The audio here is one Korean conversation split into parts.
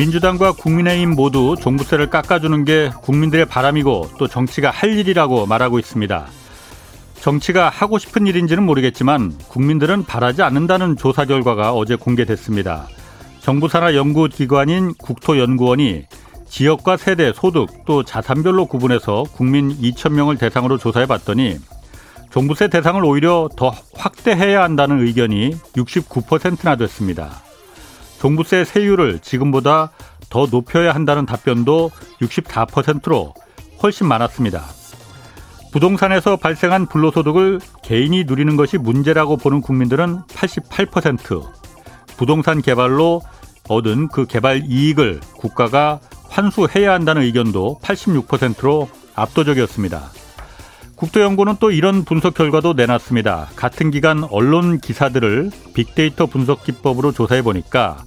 민주당과 국민의힘 모두 종부세를 깎아주는 게 국민들의 바람이고 또 정치가 할 일이라고 말하고 있습니다. 정치가 하고 싶은 일인지는 모르겠지만 국민들은 바라지 않는다는 조사 결과가 어제 공개됐습니다. 정부 산하 연구기관인 국토연구원이 지역과 세대, 소득 또 자산별로 구분해서 국민 2천 명을 대상으로 조사해 봤더니 종부세 대상을 오히려 더 확대해야 한다는 의견이 69%나 됐습니다. 종부세 세율을 지금보다 더 높여야 한다는 답변도 64%로 훨씬 많았습니다. 부동산에서 발생한 불로소득을 개인이 누리는 것이 문제라고 보는 국민들은 88%, 부동산 개발로 얻은 그 개발 이익을 국가가 환수해야 한다는 의견도 86%로 압도적이었습니다. 국토연구는 또 이런 분석 결과도 내놨습니다. 같은 기간 언론 기사들을 빅데이터 분석 기법으로 조사해 보니까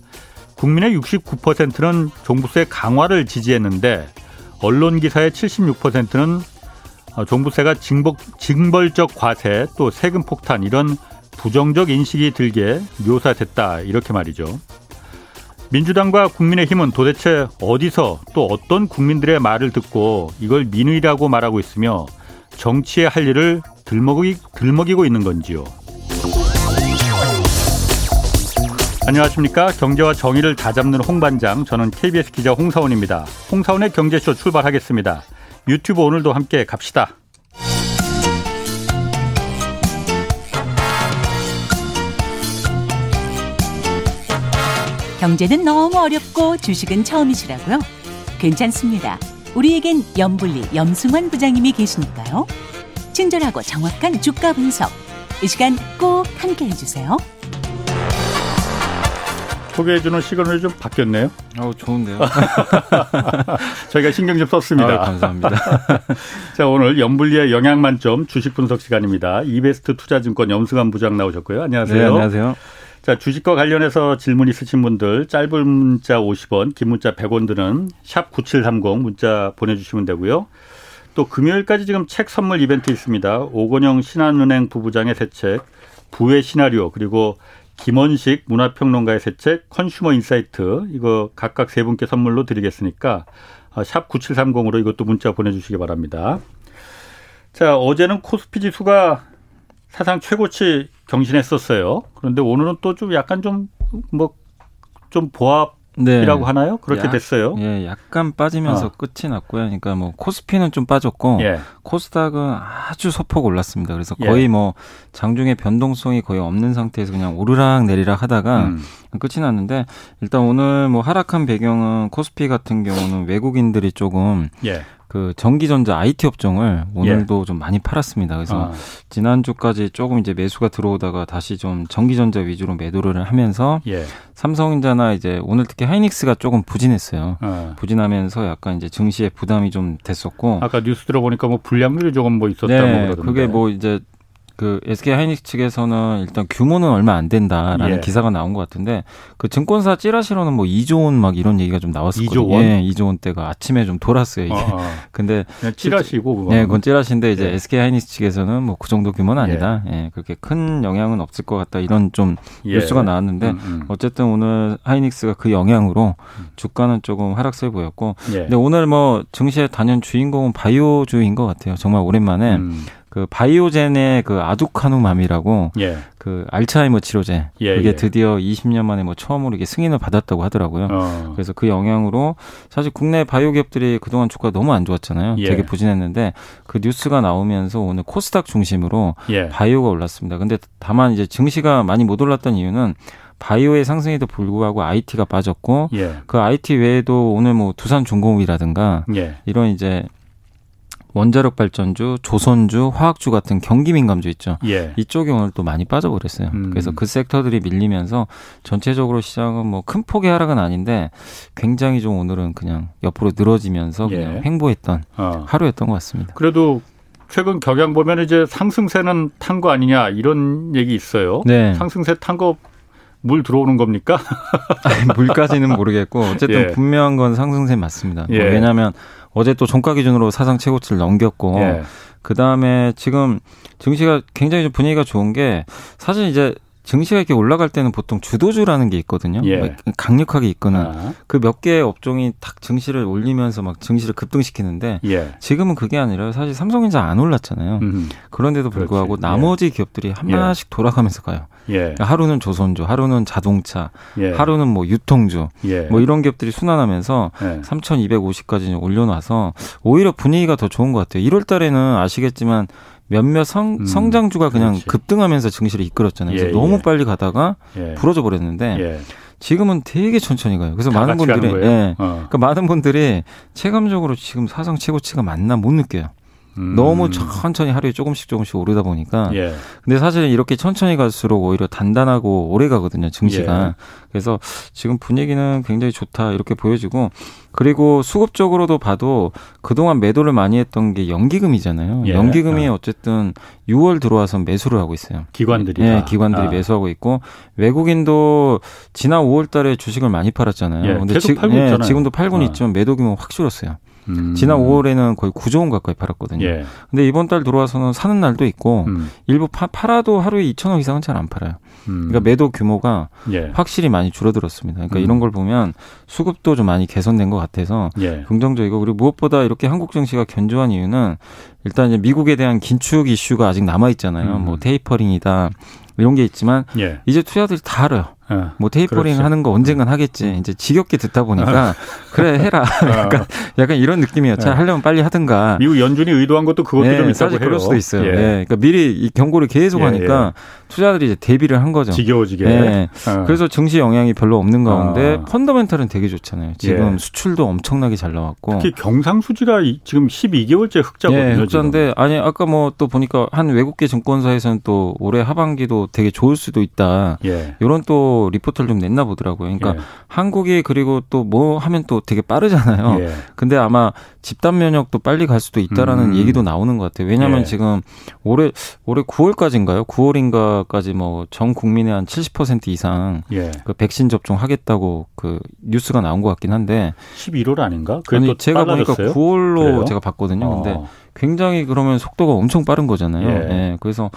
국민의 69%는 종부세 강화를 지지했는데 언론 기사의 76%는 종부세가 징벌, 징벌적 과세 또 세금 폭탄 이런 부정적 인식이 들게 묘사됐다 이렇게 말이죠. 민주당과 국민의힘은 도대체 어디서 또 어떤 국민들의 말을 듣고 이걸 민의라고 말하고 있으며 정치의 할 일을 들먹이, 들먹이고 있는 건지요. 안녕하십니까. 경제와 정의를 다잡는 홍반장. 저는 KBS 기자 홍사원입니다. 홍사원의 경제쇼 출발하겠습니다. 유튜브 오늘도 함께 갑시다. 경제는 너무 어렵고 주식은 처음이시라고요? 괜찮습니다. 우리에겐 염불리 염승환 부장님이 계시니까요. 친절하고 정확한 주가 분석. 이 시간 꼭 함께 해주세요. 소개해주는 시간이 좀 바뀌었네요. 어, 좋은데요. 저희가 신경 좀 썼습니다. 아유, 감사합니다. 자, 오늘 염불리의 영양 만점 주식 분석 시간입니다. 이베스트 투자증권 염승환 부장 나오셨고요. 안녕하세요. 네, 안녕하세요. 자, 주식과 관련해서 질문 있으신 분들 짧은 문자 50원, 긴 문자 100원 드는 샵 9730 문자 보내주시면 되고요. 또 금요일까지 지금 책 선물 이벤트 있습니다. 오건영 신한은행 부부장의 새 책, 부의 시나리오, 그리고 김원식 문화평론가의 새 책, 컨슈머 인사이트, 이거 각각 세 분께 선물로 드리겠으니까 어, 샵 9730으로 이것도 문자 보내주시기 바랍니다. 자, 어제는 코스피 지수가 사상 최고치 경신했었어요. 그런데 오늘은 또 좀 약간 좀 뭐 좀 보합 이라고 네. 하나요? 그렇게 약, 됐어요. 예, 약간 빠지면서 어. 끝이 났고요. 그러니까 뭐 코스피는 좀 빠졌고 예. 코스닥은 아주 소폭 올랐습니다. 그래서 예. 거의 예. 뭐 장중에 변동성이 거의 없는 상태에서 그냥 오르락 내리락 하다가 음. 끝이 났는데 일단 오늘 뭐 하락한 배경은 코스피 같은 경우는 외국인들이 조금 예. 그 전기전자 IT 업종을 오늘도 예. 좀 많이 팔았습니다. 그래서 아. 지난주까지 조금 이제 매수가 들어오다가 다시 좀 전기전자 위주로 매도를 하면서 예. 삼성전자나 이제 오늘 특히 하이닉스가 조금 부진했어요. 아. 부진하면서 약간 이제 증시에 부담이 좀 됐었고 아까 뉴스 들어보니까 뭐 불량률이 조금 뭐 있었다고 네, 그러던데. 그게 뭐 이제 그 SK 하이닉스 측에서는 일단 규모는 얼마 안 된다라는 예. 기사가 나온 것 같은데 그 증권사 찌라시로는 뭐 2조 원 막 이런 얘기가 좀 나왔었거든요. 2조 원? 예, 2조 원대가 아침에 좀 돌았어요 이게. 아, 아. 근데 찌라시고 그거. 네, 그건 찌라시인데 이제 예. SK 하이닉스 측에서는 뭐 그 정도 규모는 아니다. 예. 예. 그렇게 큰 영향은 없을 것 같다 이런 좀 예. 뉴스가 나왔는데 음, 음. 어쨌든 오늘 하이닉스가 그 영향으로 주가는 조금 하락세 보였고. 예. 근데 오늘 뭐 증시의 단연 주인공은 바이오주인 것 같아요. 정말 오랜만에. 음. 그 바이오젠의 그 아두카누맘이라고 예. 그 알츠하이머 치료제 예, 그게 예. 드디어 20년 만에 뭐 처음으로 이게 승인을 받았다고 하더라고요. 어. 그래서 그 영향으로 사실 국내 바이오 기업들이 그동안 주가가 너무 안 좋았잖아요. 예. 되게 부진했는데 그 뉴스가 나오면서 오늘 코스닥 중심으로 예. 바이오가 올랐습니다. 근데 다만 이제 증시가 많이 못 올랐던 이유는 바이오의 상승에도 불구하고 IT가 빠졌고 예. 그 IT 외에도 오늘 뭐 두산 중공업이라든가 이런 이제 원자력 발전주, 조선주, 화학주 같은 경기 민감주 있죠. 예. 이쪽이 오늘 또 많이 빠져버렸어요. 음. 그래서 그 섹터들이 밀리면서 전체적으로 시장은 뭐 큰 폭의 하락은 아닌데 굉장히 좀 오늘은 그냥 옆으로 늘어지면서 예. 그냥 횡보했던 어. 하루였던 것 같습니다. 그래도 최근 경향 보면 이제 상승세는 탄 거 아니냐 이런 얘기 있어요. 네. 상승세 탄거 물 들어오는 겁니까? 아니, 물까지는 모르겠고 어쨌든 예. 분명한 건 상승세 맞습니다. 뭐 예. 왜냐하면 어제 또 종가 기준으로 사상 최고치를 넘겼고 예. 그 다음에 지금 증시가 굉장히 좀 분위기가 좋은 게 사실 이제 증시가 이렇게 올라갈 때는 보통 주도주라는 게 있거든요. 예. 강력하게 이끄는 아. 그몇 개의 업종이 딱 증시를 올리면서 막 증시를 급등시키는데 예. 지금은 그게 아니라 사실 삼성전자 안 올랐잖아요. 음. 그런데도 불구하고 그렇지. 나머지 예. 기업들이 하나씩 예. 돌아가면서 가요. 예. 그러니까 하루는 조선주, 하루는 자동차, 예. 하루는 뭐 유통주, 뭐 이런 기업들이 순환하면서 3,250까지 올려놔서 오히려 분위기가 더 좋은 것 같아요. 1월 달에는 아시겠지만 몇몇 성, 음, 성장주가 그냥 그렇지. 급등하면서 증시를 이끌었잖아요. 그래서 예, 너무 예. 빨리 가다가 예. 부러져 버렸는데 예. 지금은 되게 천천히 가요. 그래서 많은 분들이 예. 어. 그러니까 많은 분들이 체감적으로 지금 사상 최고치가 맞나 못 느껴요. 음. 너무 천천히 하루에 조금씩 조금씩 오르다 보니까. 예. 근데 사실은 이렇게 천천히 갈수록 오히려 단단하고 오래 가거든요, 증시가. 예. 그래서 지금 분위기는 굉장히 좋다, 이렇게 보여지고. 그리고 수급적으로도 봐도 그동안 매도를 많이 했던 게 연기금이잖아요. 예. 연기금이 어. 어쨌든 6월 들어와서 매수를 하고 있어요. 기관들이. 네, 기관들이 아. 매수하고 있고 외국인도 지난 5월 달에 주식을 많이 팔았잖아요. 예, 근데 지, 팔고 예, 지금도 팔고는 아. 있지만 매도 규모 확 줄었어요. 음. 지난 5월에는 거의 9조 원 가까이 팔았거든요. 예. 근데 이번 달 들어와서는 사는 날도 있고 음. 일부 파, 팔아도 하루에 2천 원 이상은 잘 안 팔아요. 음. 그러니까 매도 규모가 예. 확실히 많이 줄어들었습니다. 그러니까 음. 이런 걸 보면 수급도 좀 많이 개선된 것 같아서 예. 긍정적이고 그리고 무엇보다 이렇게 한국 증시가 견조한 이유는 일단 이제 미국에 대한 긴축 이슈가 아직 남아 있잖아요. 음. 뭐 테이퍼링이다 이런 게 있지만 예. 이제 투자들이 다 알아요. 어, 뭐 테이퍼링 그렇지. 하는 거 언젠간 하겠지. 음. 이제 지겹게 듣다 보니까 어. 그래 해라. 어. 약간 약간 이런 느낌이었죠. 네. 하려면 빨리 하든가. 미국 연준이 의도한 것도 그것도 네, 좀 있다고 해요. 그럴 수도 있어요. 예. 네. 그러니까 미리 이 경고를 계속 예, 하니까 예. 투자들이 이제 대비를 한 거죠. 지겨워지게. 네. 어. 그래서 증시 영향이 별로 없는 가운데 어. 펀더멘탈은 되게 좋잖아요. 지금 예. 수출도 엄청나게 잘 나왔고. 특히 경상수지가 지금 12개월째 흑자거든요. 예, 흑자인데. 아니 아까 뭐 또 보니까 한 외국계 증권사에서는 또 올해 하반기도 되게 좋을 수도 있다. 예. 이런 또 리포트를 좀 냈나 보더라고요. 그러니까 예. 한국이 그리고 또 뭐 하면 또 되게 빠르잖아요. 예. 근데 아마 집단 면역도 빨리 갈 수도 있다라는 음. 얘기도 나오는 것 같아요. 왜냐하면 예. 지금 올해 올해 9월까지인가요? 9월인가까지 뭐 전 국민의 한 70% 이상 예. 그 백신 접종하겠다고 그 뉴스가 나온 것 같긴 한데 11월 아닌가? 아니 제가 빨라졌어요? 보니까 9월로 그래요? 제가 봤거든요. 어. 근데 굉장히 그러면 속도가 엄청 빠른 거잖아요. 예. 예. 그래서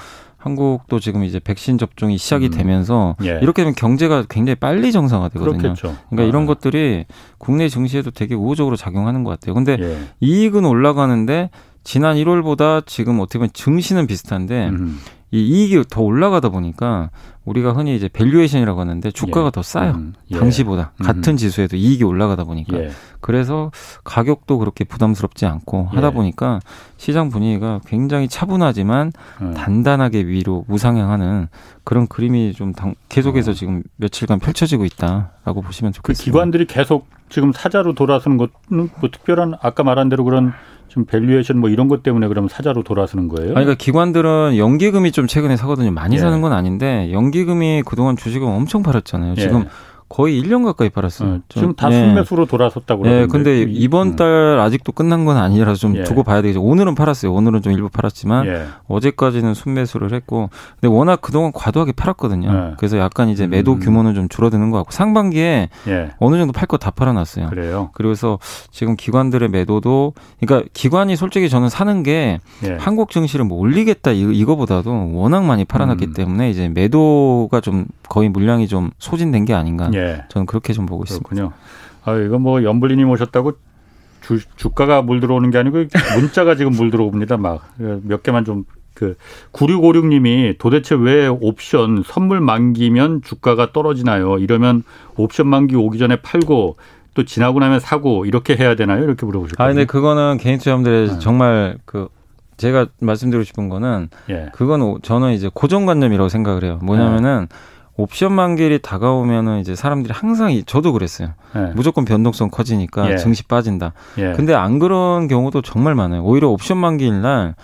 한국도 지금 이제 백신 접종이 시작이 음. 되면서 예. 이렇게 되면 경제가 굉장히 빨리 정상화되거든요. 그렇겠죠. 그러니까 아. 이런 것들이 국내 증시에도 되게 우호적으로 작용하는 것 같아요. 근데 예. 이익은 올라가는데 지난 1월보다 지금 어떻게 보면 증시는 비슷한데 음. 이 이익이 더 올라가다 보니까 우리가 흔히 이제 밸류에이션이라고 하는데 주가가 예. 더 싸요. 음. 예. 당시보다 음. 같은 지수에도 이익이 올라가다 보니까 예. 그래서 가격도 그렇게 부담스럽지 않고 하다 예. 보니까 시장 분위기가 굉장히 차분하지만 음. 단단하게 위로 우상향하는 그런 그림이 좀 당, 계속해서 어. 지금 며칠간 펼쳐지고 있다라고 보시면 그 좋겠습니다. 그 기관들이 계속 지금 사자로 돌아서는 것은 뭐 특별한 아까 말한 대로 그런 지금 밸류에이션 뭐 이런 것 때문에 그러면 사자로 돌아서는 거예요? 아니, 그러니까 기관들은 연기금이 좀 최근에 사거든요. 많이 예. 사는 건 아닌데 연기금이 그동안 주식을 엄청 팔았잖아요. 지금 예. 거의 1년 가까이 팔았어요. 네, 지금 다 예. 순매수로 돌아섰다고 그러는데. 네, 근데 이번 음. 달 아직도 끝난 건 아니라서 좀 예. 두고 봐야 되겠죠. 오늘은 팔았어요. 오늘은 좀 일부 팔았지만 예. 어제까지는 순매수를 했고 근데 워낙 그동안 과도하게 팔았거든요. 예. 그래서 약간 이제 매도 음. 규모는 좀 줄어드는 것 같고 상반기에 예. 어느 정도 팔 거 다 팔아놨어요. 그래요. 그래서 지금 기관들의 매도도 그러니까 기관이 솔직히 저는 사는 게 예. 한국 증시를 뭐 올리겠다 이거보다도 워낙 많이 팔아놨기 음. 때문에 이제 매도가 좀 거의 물량이 좀 소진된 게 아닌가. 예. 저는 그렇게 좀 보고 그렇군요. 있습니다. 아, 이거 뭐 연불리님 오셨다고 주, 주가가 물 들어오는 게 아니고 문자가 지금 물 들어옵니다. 막 몇 개만 좀 그 9656님이 도대체 왜 옵션 선물 만기면 주가가 떨어지나요? 이러면 옵션 만기 오기 전에 팔고 또 지나고 나면 사고 이렇게 해야 되나요? 이렇게 물어보셨거든요. 아, 근데 그거는 개인 투자자들의 네. 정말 그 제가 말씀드리고 싶은 거는 예. 그건 저는 이제 고정관념이라고 생각을 해요. 뭐냐면은 예. 옵션 만기일이 다가오면은 이제 사람들이 항상 저도 그랬어요. 네. 무조건 변동성 커지니까 예. 증시 빠진다. 예. 근데 안 그런 경우도 정말 많아요. 오히려 옵션 만기일 날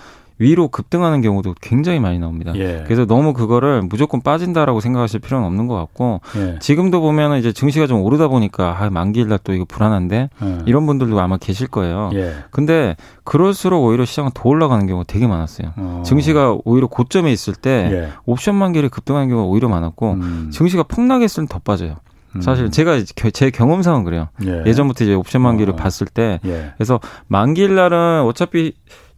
위로 급등하는 경우도 굉장히 많이 나옵니다. 예. 그래서 너무 그거를 무조건 빠진다라고 생각하실 필요는 없는 것 같고 예. 지금도 보면은 이제 증시가 좀 오르다 보니까 아, 만기일 날 또 이거 불안한데 예. 이런 분들도 아마 계실 거예요. 예. 근데 그럴수록 오히려 시장은 더 올라가는 경우가 되게 많았어요. 어. 증시가 오히려 고점에 있을 때 예. 옵션 만기를 급등하는 경우가 오히려 많았고 음. 증시가 폭락했을 때 더 빠져요. 음. 사실 제가 제 경험상은 그래요. 예. 전부터 이제 옵션 만기를 어. 봤을 때 예. 그래서 만기일 날은 어차피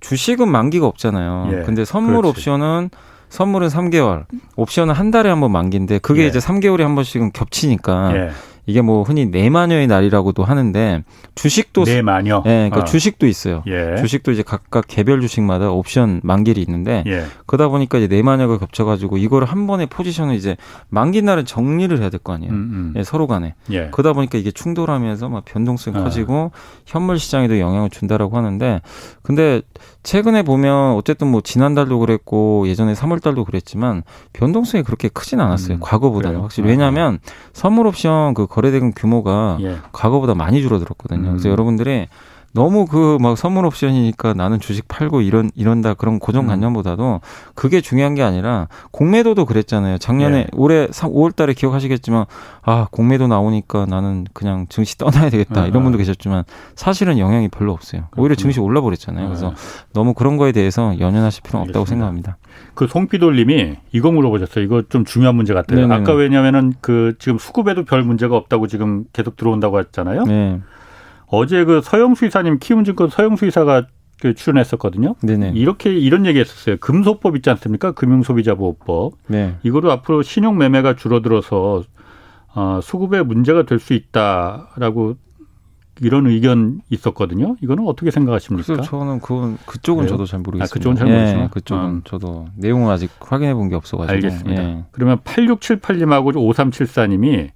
주식은 만기가 없잖아요. 예. 근데 선물 그렇지. 옵션은 선물은 3개월, 옵션은 한 달에 한 번 만기인데 그게 예. 이제 3개월에 한 번씩은 겹치니까 예. 이게 뭐 흔히 내마녀의 날이라고도 하는데 주식도 내마녀. 예, 그러니까 어. 주식도 있어요. 예. 주식도 이제 각각 개별 주식마다 옵션 만기일이 있는데 예. 그러다 보니까 이제 내마녀가 겹쳐 가지고 이거를 한 번에 포지션을 이제 만기 날은 정리를 해야 될 거 아니에요. 음, 음. 예, 서로 간에. 예. 그러다 보니까 이게 충돌하면서 막 변동성이 어. 커지고 현물 시장에도 영향을 준다라고 하는데 근데 최근에 보면 어쨌든 뭐 지난달도 그랬고 예전에 3월달도 그랬지만 변동성이 그렇게 크진 않았어요. 음, 과거보다는 그래요? 확실히 왜냐하면 선물 옵션 그 거래대금 규모가 예. 과거보다 많이 줄어들었거든요. 음. 그래서 여러분들이 너무 그 막 선물 옵션이니까 나는 주식 팔고 이런 이런다 그런 고정관념보다도 음. 그게 중요한 게 아니라 공매도도 그랬잖아요. 작년에 예. 올해 3, 5월달에 기억하시겠지만 아 공매도 나오니까 나는 그냥 증시 떠나야 되겠다 아. 이런 분도 계셨지만 사실은 영향이 별로 없어요. 그렇군요. 오히려 증시 올라버렸잖아요. 그래서 네. 너무 그런 거에 대해서 연연하실 필요는 없다고 생각합니다. 그 송피돌님이 이거 물어보셨어요. 이거 좀 중요한 문제 같아요. 네네네. 아까 왜냐면은 그 지금 수급에도 별 문제가 없다고 지금 계속 들어온다고 했잖아요. 네. 어제 그 서영수 이사님 키움증권 서영수 이사가 그 출연했었거든요. 네네. 이렇게 이런 얘기했었어요. 금소법 있지 않습니까? 금융소비자보호법. 네. 이거로 앞으로 신용 매매가 줄어들어서 어, 수급에 문제가 될 수 있다라고 이런 의견 있었거든요. 이거는 어떻게 생각하십니까? 그래서 저는 그건 그쪽은 네. 저도 잘 모르겠습니다. 아, 그쪽은 잘 모르겠어요. 예, 그쪽은 음. 저도 내용을 아직 확인해 본 게 없어가지고. 알겠습니다. 예. 그러면 8678님하고 5374님이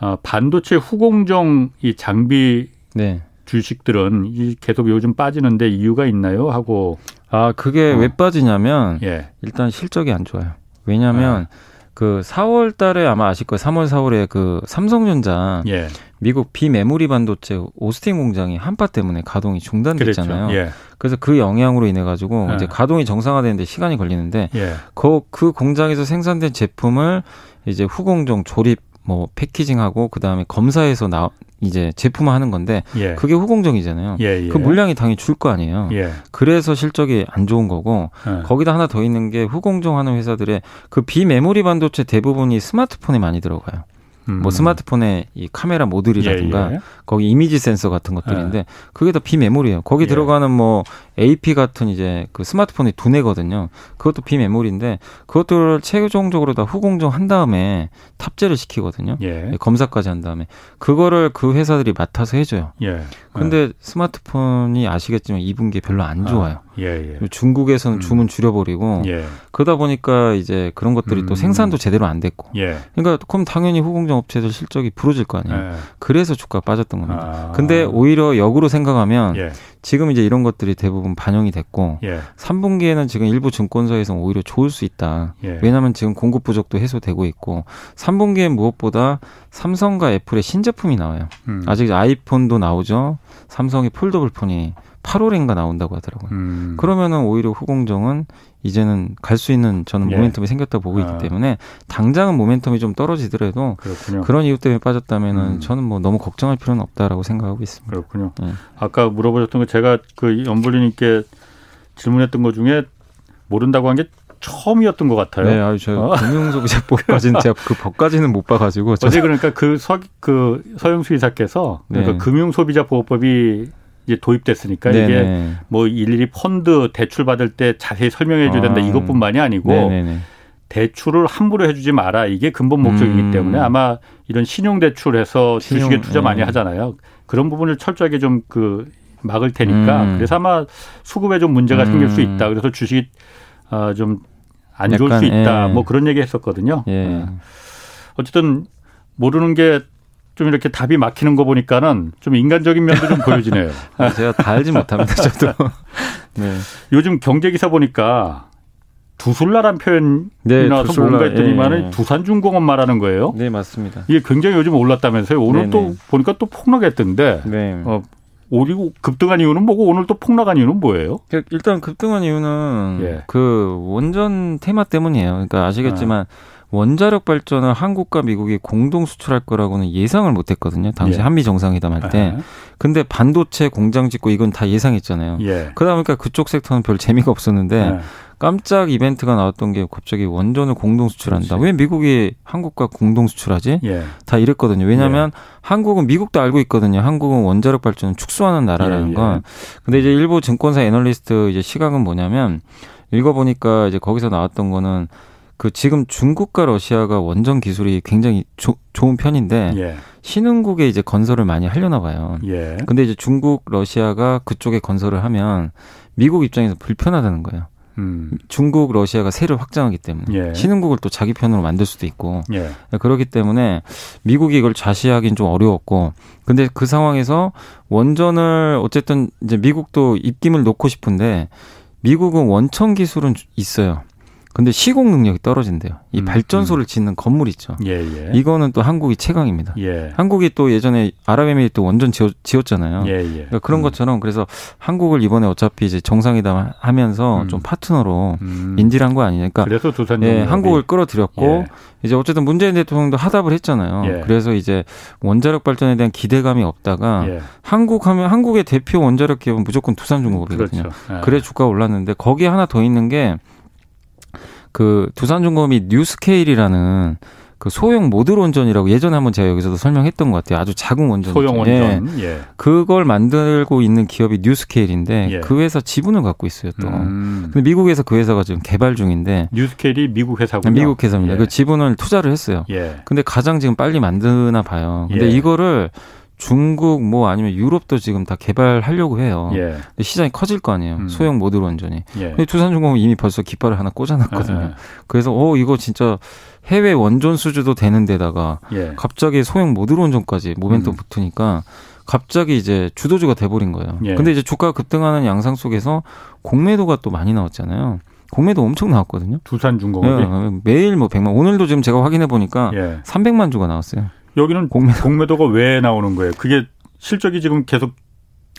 어, 반도체 후공정 이 장비 네. 주식들은 이 계속 요즘 빠지는데 이유가 있나요? 하고 아 그게 어. 왜 빠지냐면 예. 일단 실적이 안 좋아요. 왜냐하면 아. 그 4월 달에 아마 아실 거예요. 3월 4월에 그 삼성전자 예. 미국 비메모리 반도체 오스틴 공장이 한파 때문에 가동이 중단됐잖아요. 예. 그래서 그 영향으로 인해 가지고 예. 이제 가동이 정상화되는데 시간이 걸리는데 예. 그, 그 공장에서 생산된 제품을 이제 후공정 조립 뭐 패키징하고 그 다음에 검사해서 나 이제 제품화하는 건데 예. 그게 후공정이잖아요. 예, 예. 그 물량이 당연히 줄 거 아니에요. 예. 그래서 실적이 안 좋은 거고 예. 거기다 하나 더 있는 게 후공정 하는 회사들의 그 비메모리 반도체 대부분이 스마트폰에 많이 들어가요. 음. 뭐 스마트폰의 이 카메라 모듈이라든가 예, 예. 거기 이미지 센서 같은 것들인데 예. 그게 다 비메모리예요. 거기 예. 들어가는 뭐 AP 같은 이제 그 스마트폰의 두뇌거든요. 그것도 비메모리인데 그것들을 최종적으로 다 후공정 한 다음에 탑재를 시키거든요. 예. 예. 검사까지 한 다음에 그거를 그 회사들이 맡아서 해줘요. 예. 근데 스마트폰이 아시겠지만 2분기 별로 안 좋아요. 아. 예, 예. 중국에서는 음. 주문 줄여버리고 예. 그러다 보니까 이제 그런 것들이 음. 또 생산도 제대로 안 됐고 예. 그러니까 그럼 당연히 후공정 업체들 실적이 부러질 거 아니에요. 예. 그래서 주가 빠졌던 겁니다. 아. 근데 오히려 역으로 생각하면 예. 지금 이제 이런 것들이 대부분 반영이 됐고 예. 3분기에는 지금 일부 증권사에서 오히려 좋을 수 있다. 예. 왜냐하면 지금 공급 부족도 해소되고 있고 3분기에 무엇보다 삼성과 애플의 신제품이 나와요. 음. 아직 아이폰도 나오죠. 삼성의 폴더블 폰이 8월인가 나온다고 하더라고요. 음. 그러면은 오히려 후공정은 이제는 갈 수 있는 저는 예. 모멘텀이 생겼다 보고 있기 아. 때문에 당장은 모멘텀이 좀 떨어지더라도 그렇군요. 그런 이유 때문에 빠졌다면은 음. 저는 뭐 너무 걱정할 필요는 없다라고 생각하고 있습니다. 그렇군요. 예. 아까 물어보셨던 거 제가 그 연불리님께 질문했던 것 중에 모른다고 한 게 처음이었던 것 같아요. 네, 아유, 제가 어? 금융소비자법까지는 제가 그 법까지는 못 봐가지고 어제 그러니까 그 서 그 서영수 이사께서 그러니까 네. 금융소비자보호법이 이제 도입됐으니까 네네. 이게 뭐 일일이 펀드 대출 받을 때 자세히 설명해 줘야 된다 아. 이것뿐만이 아니고 네네네. 대출을 함부로 해주지 마라 이게 근본 목적이기 음. 때문에 아마 이런 신용 대출해서 신용, 주식에 투자 많이 네. 하잖아요. 그런 부분을 철저하게 좀 그 막을 테니까 음. 그래서 아마 수급에 좀 문제가 음. 생길 수 있다. 그래서 주식이 어, 좀안 좋을 수 있다. 예. 뭐 그런 얘기 했었거든요. 예. 어. 어쨌든 모르는 게 좀 이렇게 답이 막히는 거 보니까는 좀 인간적인 면도 좀 보여지네요. 아, 제가 다 알지 못합니다, 저도. 네. 요즘 경제 기사 보니까 두술라란 표현이 네, 나와서 두술라, 뭔가 했더니만은 예, 예. 두산중공업 말하는 거예요. 네, 맞습니다. 이게 굉장히 요즘 올랐다면서요. 오늘 네네. 또 네. 보니까 또 폭락했던데. 네. 어, 오리고 급등한 이유는 뭐고 오늘 또 폭락한 이유는 뭐예요? 일단 급등한 이유는 예. 그 원전 테마 때문이에요. 그러니까 아시겠지만 아. 원자력 발전을 한국과 미국이 공동 수출할 거라고는 예상을 못 했거든요. 당시 예. 한미 정상회담 할 때. 아 근데 반도체 공장 짓고 이건 다 예상했잖아요. 예. 그러다 보니까 그쪽 섹터는 별 재미가 없었는데 예. 깜짝 이벤트가 나왔던 게 갑자기 원전을 공동 수출한다. 그렇지. 왜 미국이 한국과 공동 수출하지? 예. 다 이랬거든요. 왜냐하면 예. 한국은 미국도 알고 있거든요. 한국은 원자력 발전을 축소하는 나라라는 예, 건. 근데 이제 일부 증권사 애널리스트 이제 시각은 뭐냐면 읽어보니까 이제 거기서 나왔던 거는 그 지금 중국과 러시아가 원전 기술이 굉장히 조, 좋은 편인데 예. 신흥국에 이제 건설을 많이 하려나 봐요. 예. 근데 이제 중국, 러시아가 그쪽에 건설을 하면 미국 입장에서 불편하다는 거예요. 음. 중국, 러시아가 세를 확장하기 때문에 예. 신흥국을 또 자기 편으로 만들 수도 있고 예. 그렇기 때문에 미국이 이걸 좌시하기는 좀 어려웠고 근데 그 상황에서 원전을 어쨌든 이제 미국도 입김을 놓고 싶은데 미국은 원천 기술은 있어요. 근데 시공 능력이 떨어진대요. 이 음, 발전소를 음. 짓는 건물 있죠. 예, 예. 이거는 또 한국이 최강입니다. 예. 한국이 또 예전에 아랍에미리트 원전 지었, 지었잖아요. 예, 예. 그러니까 그런 음. 것처럼 그래서 한국을 이번에 어차피 이제 정상회담 하면서 음. 좀 파트너로 음. 인지를 한 거 아니냐. 그러니까 그래서 두산 예, 한국을 끌어들였고 예. 이제 어쨌든 문재인 대통령도 하답을 했잖아요. 그래서 이제 원자력 발전에 대한 기대감이 없다가 한국 하면 한국의 대표 원자력 기업은 무조건 두산 중공업이거든요. 그렇죠. 그래 주가가 올랐는데 거기에 하나 더 있는 게 그 두산중공업이 뉴스케일이라는 그 소형 모듈 원전이라고 예전에 한번 제가 여기서도 설명했던 것 같아요. 아주 작은 원전. 소형 원전. 예. 예. 그걸 만들고 있는 기업이 뉴스케일인데 예. 그 회사 지분을 갖고 있어요 또. 음. 근데 미국에서 그 회사가 지금 개발 중인데. 뉴스케일이 미국 회사군요. 미국 회사입니다. 예. 그 지분을 투자를 했어요. 예. 근데 가장 지금 빨리 만드나 봐요. 근데 예. 이거를 중국 뭐 아니면 유럽도 지금 다 개발하려고 해요. 예. 시장이 커질 거 아니에요. 음. 소형 모듈 원전이. 예. 근데 두산중공업 이미 벌써 깃발을 하나 꽂아놨거든요. 예. 그래서 어 이거 진짜 해외 원전 수주도 되는 데다가 예. 갑자기 소형 모듈 원전까지 모멘텀 음. 붙으니까 갑자기 이제 주도주가 돼버린 거예요. 예. 근데 이제 주가가 급등하는 양상 속에서 공매도가 또 많이 나왔잖아요. 공매도 엄청 나왔거든요. 두산중공업이 예, 매일 뭐 100만 오늘도 지금 제가 확인해 보니까 예. 300만 주가 나왔어요. 여기는 공매도. 공매도가 왜 나오는 거예요? 그게 실적이 지금 계속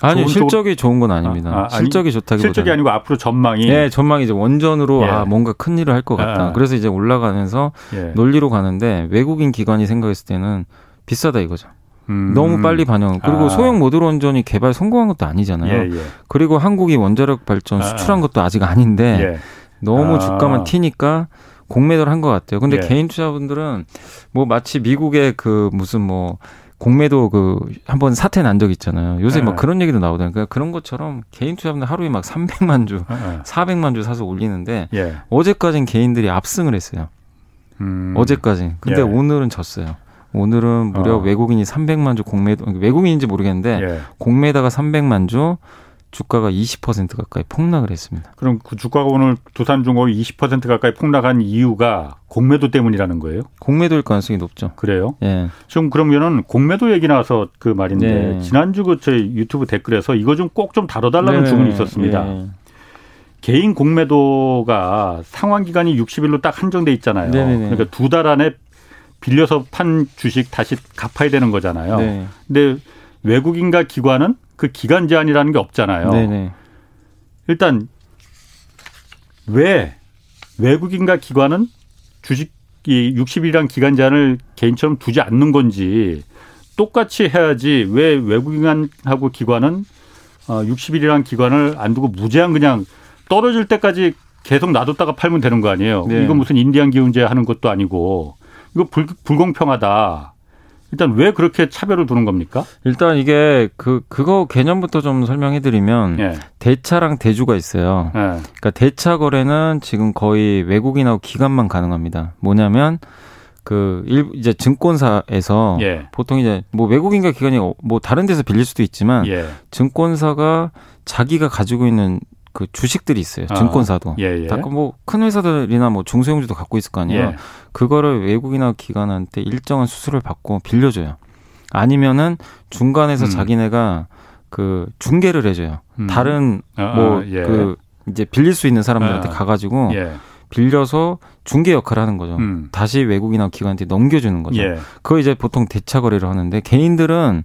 아니 실적이 좋은 건 아닙니다. 아, 아, 실적이 좋다기 실적이 아니고 앞으로 전망이 네 전망이 이제 원전으로 예. 아 뭔가 큰 일을 할 것 같다. 아, 그래서 이제 올라가면서 예. 논리로 가는데 외국인 기관이 생각했을 때는 비싸다 이거죠. 음. 너무 빨리 반영. 그리고 아. 소형 모듈 원전이 개발 성공한 것도 아니잖아요. 예, 예. 그리고 한국이 원자력 발전 아, 수출한 것도 아직 아닌데 예. 너무 주가만 튀니까 공매도를 한 것 같아요. 근데 예. 개인 투자분들은 뭐 마치 미국의 그 무슨 뭐 공매도 그 한 번 사태 난 적 있잖아요. 요새 네. 막 그런 얘기도 나오더라고요. 그러니까 그런 것처럼 개인 투자분들 하루에 막 300만 주, 네. 400만 주 사서 올리는데 예. 어제까진 개인들이 압승을 했어요. 음. 어제까지. 근데 예. 오늘은 졌어요. 오늘은 무려 어. 외국인이 300만 주 공매도 외국인인지 모르겠는데 예. 공매다가 300만 주 주가가 20% 가까이 폭락을 했습니다. 그럼 그 주가가 오늘 두산중공업이 20% 가까이 폭락한 이유가 공매도 때문이라는 거예요? 공매도일 가능성이 높죠. 그래요? 예. 지금 그러면은 공매도 얘기 나와서 그 말인데 네. 지난주 그 저희 유튜브 댓글에서 이거 좀 꼭좀 좀 다뤄달라는 네. 주문이 있었습니다. 네. 개인 공매도가 상환 기간이 60일로 딱 한정돼 있잖아요. 네네네. 그러니까 두 달 안에 빌려서 판 주식 다시 갚아야 되는 거잖아요. 네. 근데 외국인과 기관은 그 기간 제한이라는 게 없잖아요. 네네. 일단 왜 외국인과 기관은 주식 이 60일이란 기간 제한을 개인처럼 두지 않는 건지 똑같이 해야지 왜 외국인하고 기관은 어 60일이란 기관을 안 두고 무제한 그냥 떨어질 때까지 계속 놔뒀다가 팔면 되는 거 아니에요. 네. 이거 무슨 인디안 기운제 하는 것도 아니고 이거 불, 불공평하다. 일단 왜 그렇게 차별을 두는 겁니까? 일단 이게 그 그거 개념부터 좀 설명해 드리면 예. 대차랑 대주가 있어요. 예. 그러니까 대차 거래는 지금 거의 외국인하고 기관만 가능합니다. 뭐냐면 그 일, 이제 증권사에서 예. 보통 이제 뭐 외국인과 기관이 뭐 다른 데서 빌릴 수도 있지만 예. 증권사가 자기가 가지고 있는 그 주식들이 있어요. 아, 증권사도. 예, 예. 뭐큰 회사들이나 뭐 중소형주도 갖고 있을 거 아니에요. 예. 그거를 외국이나 기관한테 일정한 수수료를 받고 빌려줘요. 아니면은 중간에서 음. 자기네가 그 중개를 해줘요. 음. 다른 아, 뭐그 아, 예. 이제 빌릴 수 있는 사람들한테 아, 가가지고 예. 빌려서 중개 역할을 하는 거죠. 음. 다시 외국이나 기관한테 넘겨주는 거죠. 예. 그거 이제 보통 대차 거래를 하는데 개인들은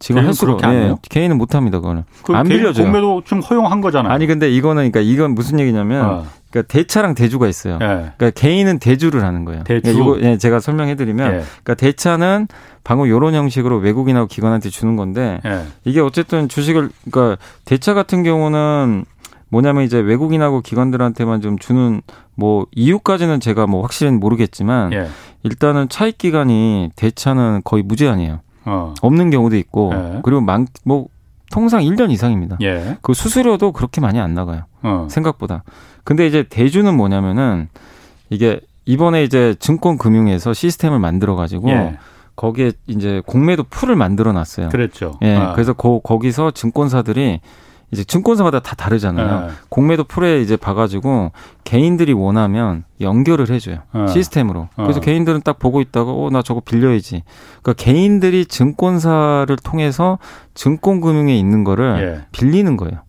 지금 할수록 예, 개인은 못 합니다, 그거는. 안 빌려줘요. 공매도 좀 허용한 거잖아요. 아니 근데 이거는 그러니까 이건 무슨 얘기냐면 어. 그러니까 대차랑 대주가 있어요. 예. 그러니까 개인은 대주를 하는 거예요. 대주. 그러니까 이거 예, 제가 설명해 드리면 예. 그러니까 대차는 방금 요런 형식으로 외국인하고 기관한테 주는 건데 예. 이게 어쨌든 주식을 그러니까 대차 같은 경우는 뭐냐면 이제 외국인하고 기관들한테만 좀 주는 뭐 이유까지는 제가 뭐 확실히는 모르겠지만 예. 일단은 차익 기간이 대차는 거의 무제한이에요. 어. 없는 경우도 있고 네. 그리고 많, 뭐 통상 1년 이상입니다. 예. 그 수수료도 그렇게 많이 안 나가요. 어. 생각보다. 근데 이제 대주는 뭐냐면은 이게 이번에 이제 증권금융에서 시스템을 만들어 가지고 예. 거기에 이제 공매도 풀을 만들어 놨어요. 그랬죠. 예. 아. 그래서 거, 거기서 증권사들이 이제 증권사마다 다 다르잖아요. 네. 공매도 풀에 이제 봐가지고 개인들이 원하면 연결을 해줘요 네. 시스템으로. 그래서 어. 개인들은 딱 보고 있다가 어 나 저거 빌려야지. 그러니까 개인들이 증권사를 통해서 증권금융에 있는 거를 예. 빌리는 거예요.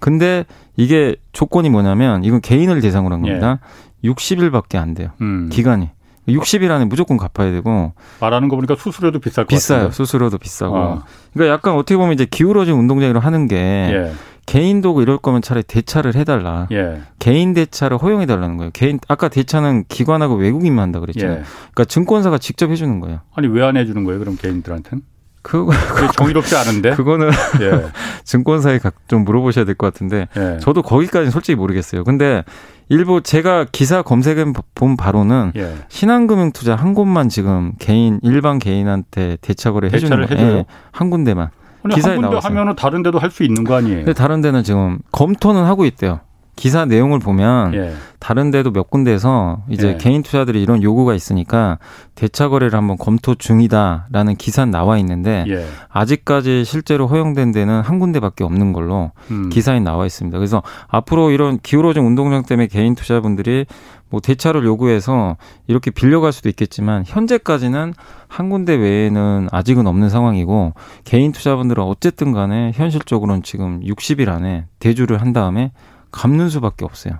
근데 이게 조건이 뭐냐면 이건 개인을 대상으로 한 겁니다. 예. 60일밖에 안 돼요. 음. 기간이. 60일 안에 무조건 갚아야 되고 말하는 거 보니까 수수료도 비쌀 것 비싸요. 같은데. 수수료도 비싸고. 어. 그러니까 약간 어떻게 보면 이제 기울어진 운동장으로 하는 게 예. 개인도 이럴 거면 차라리 대차를 해달라. 예. 개인 대차를 허용해 달라는 거예요. 개인 아까 대차는 기관하고 외국인만 한다 그랬죠. 예. 그러니까 증권사가 직접 해주는 거예요. 아니 왜 안 해주는 거예요? 그럼 개인들한테는? 그거 정의롭지 않은데. 그거는 예. 증권사에 좀 물어보셔야 될 것 같은데. 예. 저도 거기까지는 솔직히 모르겠어요. 근데 일부 제가 기사 검색해 본 바로는 예. 신한금융 투자 한 곳만 지금 개인 일반 개인한테 대차 거래 해주는 거예요. 예, 한 군데만. 기사에 한 군데 나왔어요. 하면은 다른 데도 할 수 있는 거 아니에요? 근데 다른 데는 지금 검토는 하고 있대요. 기사 내용을 보면 예. 다른 데도 몇 군데에서 이제 예. 개인 투자들이 이런 요구가 있으니까 대차 거래를 한번 검토 중이다라는 기사 나와 있는데 예. 아직까지 실제로 허용된 데는 한 군데밖에 없는 걸로 음. 기사에 나와 있습니다. 그래서 앞으로 이런 기울어진 운동장 때문에 개인 투자분들이 뭐 대차를 요구해서 이렇게 빌려갈 수도 있겠지만 현재까지는 한 군데 외에는 아직은 없는 상황이고 개인 투자분들은 어쨌든 간에 현실적으로는 지금 60일 안에 대주를 한 다음에 갚는 수밖에 없어요.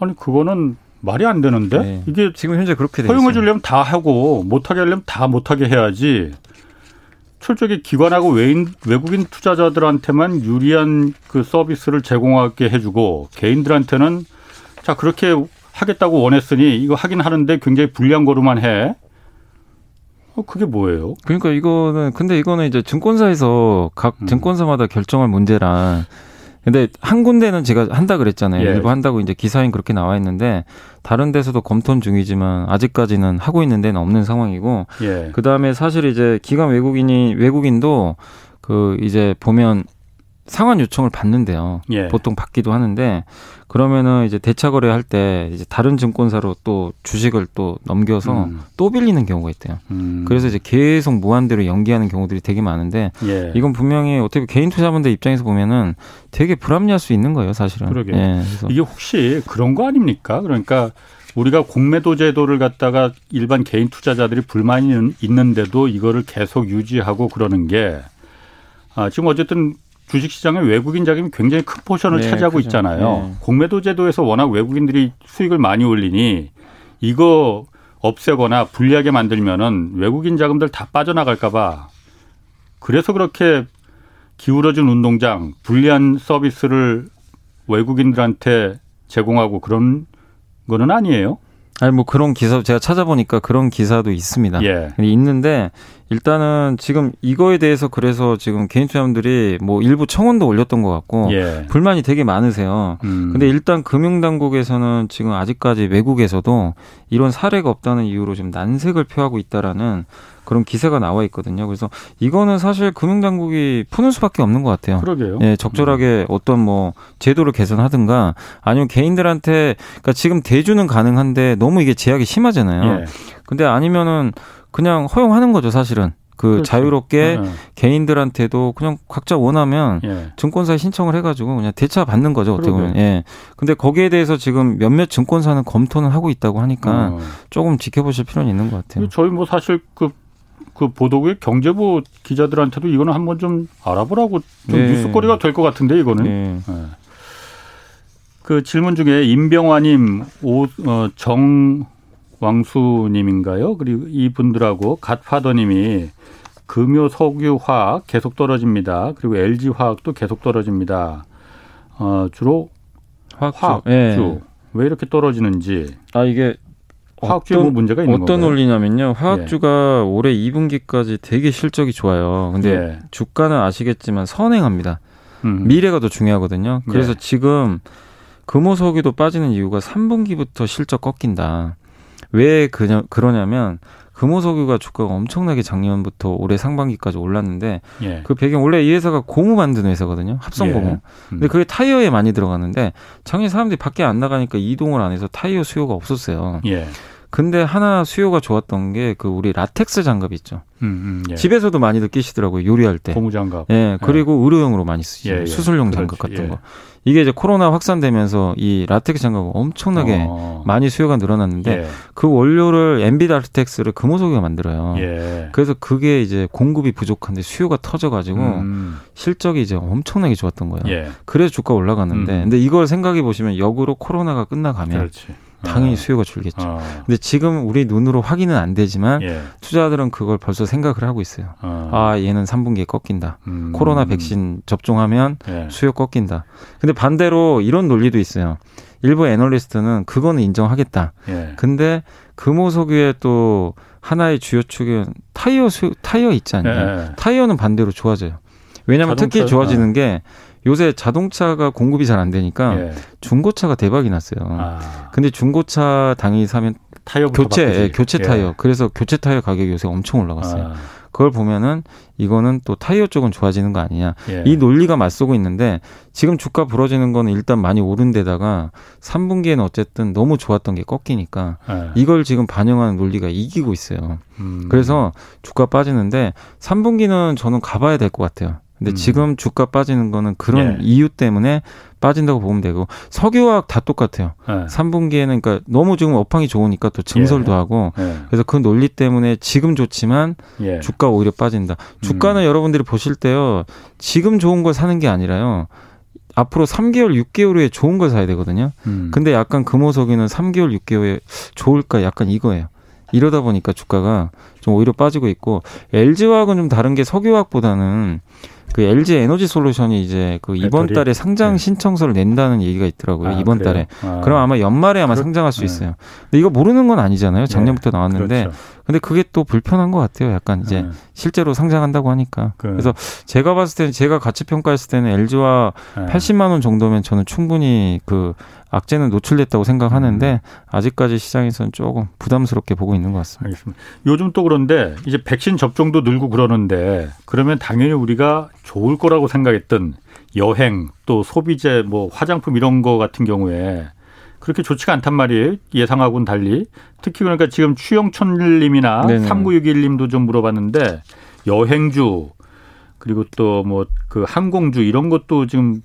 아니 그거는 말이 안 되는데 네. 이게 지금 현재 그렇게 허용해 주려면 다 하고 못하게 하려면 다 못하게 해야지. 철저하게 기관하고 외인 외국인 투자자들한테만 유리한 그 서비스를 제공하게 해주고 개인들한테는 자 그렇게 하겠다고 원했으니 이거 하긴 하는데 굉장히 불리한 거로만 해. 어, 그게 뭐예요? 그러니까 이거는 근데 이거는 이제 증권사에서 각 음. 증권사마다 결정할 문제라 근데 한 군데는 제가 한다 그랬잖아요. 예. 일부 한다고 이제 기사엔 그렇게 나와 있는데 다른 데서도 검토 중이지만 아직까지는 하고 있는 데는 없는 상황이고 예. 그다음에 사실 이제 기관 외국인이 외국인도 그 이제 보면 상환 요청을 받는데요. 예. 보통 받기도 하는데 그러면은 이제 대차 거래할 때 이제 다른 증권사로 또 주식을 또 넘겨서 음. 또 빌리는 경우가 있대요. 음. 그래서 이제 계속 무한대로 연기하는 경우들이 되게 많은데 예. 이건 분명히 어떻게 개인 투자분들 입장에서 보면은 되게 불합리할 수 있는 거예요, 사실은. 그러게. 예, 이게 혹시 그런 거 아닙니까? 그러니까 우리가 공매도 제도를 갖다가 일반 개인 투자자들이 불만이 있는데도 이거를 계속 유지하고 그러는 게 아, 지금 어쨌든 주식시장에 외국인 자금이 굉장히 큰 포션을 네, 차지하고 그죠. 있잖아요. 네. 공매도 제도에서 워낙 외국인들이 수익을 많이 올리니 이거 없애거나 불리하게 만들면은 외국인 자금들 다 빠져나갈까봐 그래서 그렇게 기울어진 운동장 불리한 서비스를 외국인들한테 제공하고 그런 거는 아니에요. 아니 뭐 그런 기사 제가 찾아보니까 그런 기사도 있습니다. 예. 있는데 일단은 지금 이거에 대해서 그래서 지금 개인 투자분들이 뭐 일부 청원도 올렸던 것 같고 예. 불만이 되게 많으세요. 음. 근데 일단 금융당국에서는 지금 아직까지 외국에서도 이런 사례가 없다는 이유로 좀 난색을 표하고 있다라는 그런 기세가 나와 있거든요. 그래서 이거는 사실 금융당국이 푸는 수밖에 없는 것 같아요. 그러게요. 예, 적절하게 음. 어떤 뭐 제도를 개선하든가 아니면 개인들한테 그러니까 지금 대주는 가능한데 너무 이게 제약이 심하잖아요. 예. 근데 아니면은 그냥 허용하는 거죠, 사실은. 그 그렇죠. 자유롭게 네. 개인들한테도 그냥 각자 원하면 예. 증권사에 신청을 해가지고 그냥 대차 받는 거죠 어떻게 보면. 예. 근데 거기에 대해서 지금 몇몇 증권사는 검토는 하고 있다고 하니까 어. 조금 지켜보실 필요는 있는 것 같아요. 저희 뭐 사실 그 그 보도국의 경제부 기자들한테도 이거는 한번 좀 알아보라고 좀 네. 뉴스거리가 될 것 같은데 이거는. 네. 네. 그 질문 중에 임병화님, 오, 어, 정왕수님인가요? 그리고 이분들하고 갓파더님이 금요, 석유, 화학 계속 떨어집니다. 그리고 LG 화학도 계속 떨어집니다. 어, 주로 화학주. 화학주. 네. 왜 이렇게 떨어지는지. 아 이게 화학주에 뭐 문제가 있는 어떤 건가요? 논리냐면요. 화학주가 예. 올해 2분기까지 되게 실적이 좋아요. 근데 예. 주가는 아시겠지만 선행합니다. 음. 미래가 더 중요하거든요. 그래서 예. 지금 금호석유도 빠지는 이유가 3분기부터 실적 꺾인다. 왜 그냐, 그러냐면 금호석유가 주가가 엄청나게 작년부터 올해 상반기까지 올랐는데 예. 그 배경 원래 이 회사가 고무 만드는 회사거든요. 합성 고무. 예. 음. 근데 그게 타이어에 많이 들어가는데 작년 사람들이 밖에 안 나가니까 이동을 안 해서 타이어 수요가 없었어요. 예. 근데 하나 수요가 좋았던 게 그 우리 라텍스 장갑 있죠. 음, 음, 예. 집에서도 많이들 끼시더라고요. 요리할 때. 고무 장갑. 예. 그리고 예. 의료용으로 많이 쓰시죠. 예, 예. 수술용 장갑 같은 예. 거. 이게 이제 코로나 확산되면서 이 라텍스 장갑이 엄청나게 어. 많이 수요가 늘어났는데 예. 그 원료를 NB 라텍스를 금호석유가 만들어요. 그래서 그게 이제 공급이 부족한데 수요가 터져가지고 음. 실적이 이제 엄청나게 좋았던 거예요. 그래서 주가 올라갔는데 음. 근데 이걸 생각해 보시면 역으로 코로나가 끝나가면 그렇지. 당연히 어. 수요가 줄겠죠. 어. 근데 지금 우리 눈으로 확인은 안 되지만 예. 투자들은 그걸 벌써 생각을 하고 있어요. 어. 아 얘는 3분기에 꺾인다. 음. 코로나 백신 접종하면 예. 수요 꺾인다. 근데 반대로 이런 논리도 있어요. 일부 애널리스트는 그거는 인정하겠다. 예. 근데 금호석유의 또 하나의 주요 축은 타이어 수 타이어 있지 않나요? 예. 타이어는 반대로 좋아져요. 왜냐하면 특히 좋아지는 게 요새 자동차가 공급이 잘 안 되니까 예. 중고차가 대박이 났어요. 아. 근데 중고차 당연히 사면 타이어 교체 예, 교체 타이어. 예. 그래서 교체 타이어 가격이 요새 엄청 올라갔어요. 아. 그걸 보면은 이거는 또 타이어 쪽은 좋아지는 거 아니냐. 예. 이 논리가 맞서고 있는데 지금 주가 부러지는 거는 일단 많이 오른 데다가 3분기에는 어쨌든 너무 좋았던 게 꺾이니까 예. 이걸 지금 반영하는 논리가 이기고 있어요. 음. 그래서 주가 빠지는데 3분기는 저는 가봐야 될 것 같아요. 근데 음. 지금 주가 빠지는 거는 그런 예. 이유 때문에 빠진다고 보면 되고 석유화학 다 똑같아요. 예. 3분기에는 그러니까 너무 지금 업황이 좋으니까 또 증설도 예. 하고 예. 그래서 그 논리 때문에 지금 좋지만 예. 주가 오히려 빠진다. 주가는 음. 여러분들이 보실 때요. 지금 좋은 걸 사는 게 아니라요. 앞으로 3개월, 6개월 후에 좋은 걸 사야 되거든요. 음. 근데 약간 금호석유는 3개월, 6개월에 좋을까 약간 이거예요. 이러다 보니까 주가가 좀 오히려 빠지고 있고 LG화학은 좀 다른 게 석유화학보다는 그 LG 에너지 솔루션이 이제 그 이번 달에 상장 네. 신청서를 낸다는 얘기가 있더라고요. 아, 이번 그래요? 달에. 아. 그럼 아마 연말에 아마 그렇, 상장할 수 네. 있어요. 근데 이거 모르는 건 아니잖아요. 작년부터 네. 나왔는데. 그렇죠. 근데 그게 또 불편한 것 같아요. 약간 이제 네. 실제로 상장한다고 하니까. 그. 래서 제가 봤을 때는 제가 가치 평가했을 때는 LG와 네. 80만 원 정도면 저는 충분히 그 악재는 노출됐다고 생각하는데 음. 아직까지 시장에서는 조금 부담스럽게 보고 있는 것 같습니다. 알겠습니다. 요즘 또 그런데 이제 백신 접종도 늘고 그러는데 그러면 당연히 우리가 좋을 거라고 생각했던 여행 또 소비재 뭐 화장품 이런 거 같은 경우에 그렇게 좋지가 않단 말이에요. 예상하고는 달리. 특히 그러니까 지금 추영천님이나 3961 님도 좀 물어봤는데 여행주 그리고 또 뭐 그 항공주 이런 것도 지금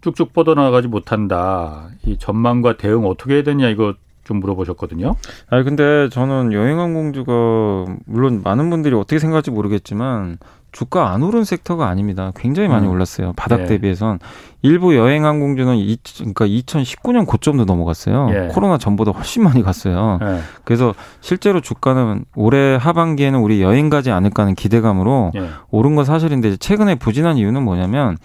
쭉쭉 뻗어나가지 못한다. 이 전망과 대응 어떻게 해야 되냐 이거 좀 물어보셨거든요. 아 근데 저는 여행항공주가 물론 많은 분들이 어떻게 생각할지 모르겠지만 주가 안 오른 섹터가 아닙니다. 굉장히 많이 음. 올랐어요. 바닥 네. 대비해선 일부 여행 항공주는 이, 그러니까 2019년 고점도 넘어갔어요. 예. 코로나 전보다 훨씬 많이 갔어요. 예. 그래서 실제로 주가는 올해 하반기에는 우리 여행 가지 않을까 하는 기대감으로 예. 오른 건 사실인데 최근에 부진한 이유는 뭐냐면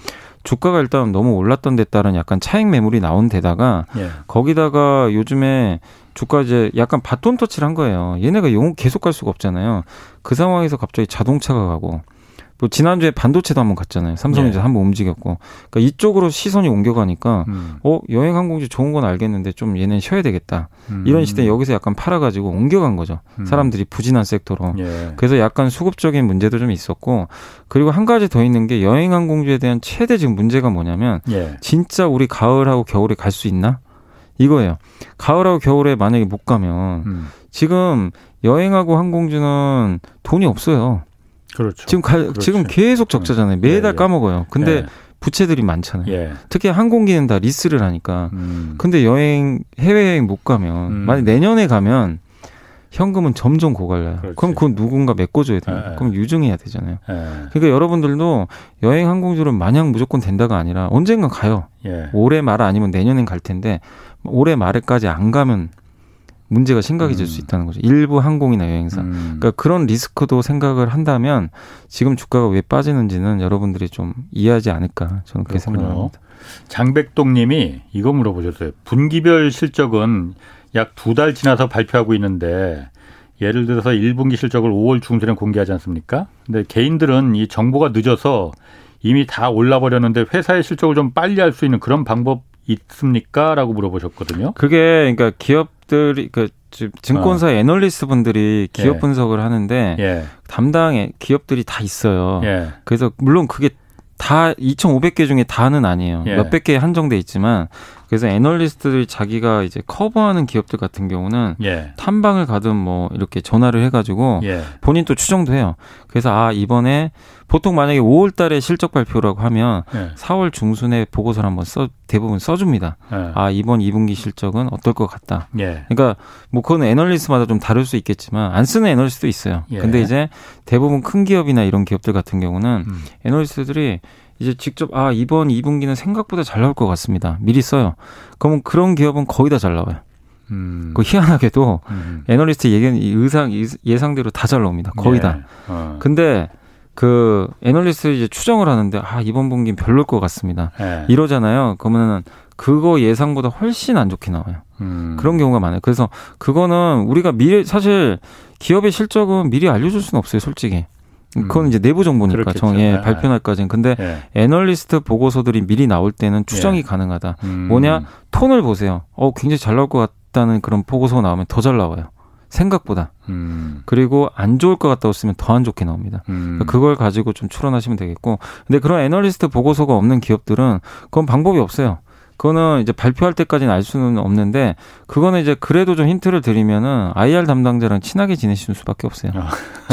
주가가 일단 너무 올랐던 데 따른 약간 차익 매물이 나온 데다가 예. 거기다가 요즘에 주가 이제 약간 바톤 터치를 한 거예요. 얘네가 영 계속 갈 수가 없잖아요. 그 상황에서 갑자기 자동차가 가고 뭐 지난주에 반도체도 한번 갔잖아요. 삼성전자 네. 한번 움직였고. 그러니까 이쪽으로 시선이 옮겨가니까 음. 어 여행 항공주 좋은 건 알겠는데 좀 얘는 쉬어야 되겠다. 음. 이런 시대 여기서 약간 팔아가지고 옮겨간 거죠. 음. 사람들이 부진한 섹터로. 예. 그래서 약간 수급적인 문제도 좀 있었고 그리고 한 가지 더 있는 게 여행 항공주에 대한 최대 지금 문제가 뭐냐면 예. 진짜 우리 가을하고 겨울에 갈 수 있나? 이거예요. 가을하고 겨울에 만약에 못 가면 음. 지금 여행하고 항공주는 돈이 없어요. 그렇죠. 지금 가, 그렇죠. 지금 계속 적자잖아요. 음. 매달 예, 예. 까먹어요. 근데 예. 부채들이 많잖아요. 예. 특히 항공기는 다 리스를 하니까. 음. 근데 여행 해외 여행 못 가면 음. 만약 내년에 가면 현금은 점점 고갈라요. 그렇지. 그럼 그건 누군가 메꿔줘야 돼요. 예. 그럼 유증해야 되잖아요. 예. 그러니까 여러분들도 여행 항공주는 마냥 무조건 된다가 아니라 언젠가 가요. 예. 올해 말 아니면 내년엔 갈 텐데 올해 말에까지 안 가면 문제가 심각해질 음. 수 있다는 거죠. 일부 항공이나 여행사. 음. 그러니까 그런 리스크도 생각을 한다면 지금 주가가 왜 빠지는지는 여러분들이 좀 이해하지 않을까 저는 그렇게 생각합니다. 장백동 님이 이거 물어보셨어요. 분기별 실적은 약 두 달 지나서 발표하고 있는데 예를 들어서 1분기 실적을 5월 중순에 공개하지 않습니까? 근데 개인들은 이 정보가 늦어서 이미 다 올라버렸는데 회사의 실적을 좀 빨리 할 수 있는 그런 방법 있습니까? 라고 물어보셨거든요. 그게 그러니까 기업 들이 그 증권사 어. 애널리스트 분들이 기업 예. 분석을 하는데 예. 담당 기업들이 다 있어요. 예. 그래서 물론 그게 다 2,500개 중에 다는 아니에요. 예. 몇백 개에 한정돼 있지만 그래서 애널리스트들이 자기가 이제 커버하는 기업들 같은 경우는 예. 탐방을 가든 뭐 이렇게 전화를 해가지고 예. 본인 또 추정도 해요. 그래서 아 이번에 보통 만약에 5월 달에 실적 발표라고 하면 예. 4월 중순에 보고서를 한번 써 대부분 써줍니다. 예. 아 이번 2분기 실적은 어떨 것 같다. 예. 그러니까 뭐 그건 애널리스트마다 좀 다를 수 있겠지만 안 쓰는 애널리스트도 있어요. 예. 근데 이제 대부분 큰 기업이나 이런 기업들 같은 경우는 음. 애널리스트들이 이제 직접 아 이번 2분기는 생각보다 잘 나올 것 같습니다. 미리 써요. 그러면 그런 기업은 거의 다 잘 나와요. 음. 그 희한하게도 음. 애널리스트 예견 의상 예상대로 다 잘 나옵니다. 거의 예. 다. 어. 근데 그 애널리스트 이제 추정을 하는데 아 이번 분기는 별로일 것 같습니다. 예. 이러잖아요. 그러면은 그거 예상보다 훨씬 안 좋게 나와요. 음. 그런 경우가 많아요. 그래서 그거는 우리가 미래 사실 기업의 실적은 미리 알려줄 수는 없어요, 솔직히. 그건 이제 내부 정보니까 정예 네. 발표 날까지는 근데 네. 애널리스트 보고서들이 미리 나올 때는 추정이 네. 가능하다. 음. 뭐냐 톤을 보세요. 어 굉장히 잘 나올 것 같다는 그런 보고서가 나오면 더 잘 나와요. 생각보다. 음. 그리고 안 좋을 것 같다고 쓰면 더 안 좋게 나옵니다. 음. 그러니까 그걸 가지고 좀 추론하시면 되겠고. 근데 그런 애널리스트 보고서가 없는 기업들은 그건 방법이 없어요. 그거는 이제 발표할 때까지는 알 수는 없는데 그거는 이제 그래도 좀 힌트를 드리면은 IR 담당자랑 친하게 지내시는 수밖에 없어요. 어.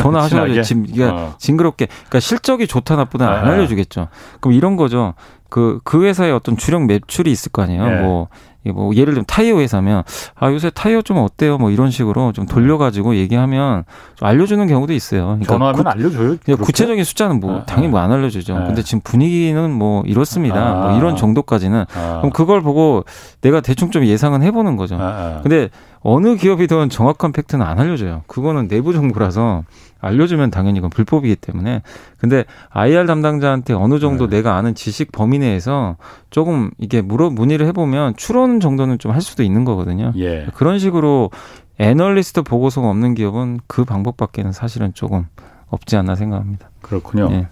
전화하셔가지고 지금 이게 어. 징그럽게 그러니까 실적이 좋다 나쁘다 안 아, 아. 알려주겠죠. 그럼 이런 거죠. 그그 그 회사의 어떤 주력 매출이 있을 거 아니에요. 네. 뭐 뭐 예를 들면 타이어 회사면 아 요새 타이어 좀 어때요? 뭐 이런 식으로 좀 돌려가지고 얘기하면 좀 알려주는 경우도 있어요. 그러니까 전화하면 구, 알려줘요. 그렇게? 구체적인 숫자는 뭐 아, 당연히 뭐 안 알려주죠. 아. 근데 지금 분위기는 뭐 이렇습니다. 아. 뭐 이런 정도까지는 아. 그럼 그걸 보고 내가 대충 좀 예상은 해보는 거죠. 아, 아. 근데 어느 기업이든 정확한 팩트는 안 알려줘요. 그거는 내부 정보라서 알려주면 당연히 이건 불법이기 때문에. 근데 IR 담당자한테 어느 정도 네. 내가 아는 지식 범위 내에서 조금 이게 물어 문의를 해보면 추론 정도는 좀 할 수도 있는 거거든요. 예. 그런 식으로 애널리스트 보고서가 없는 기업은 그 방법밖에는 사실은 조금 없지 않나 생각합니다. 그렇군요. 예.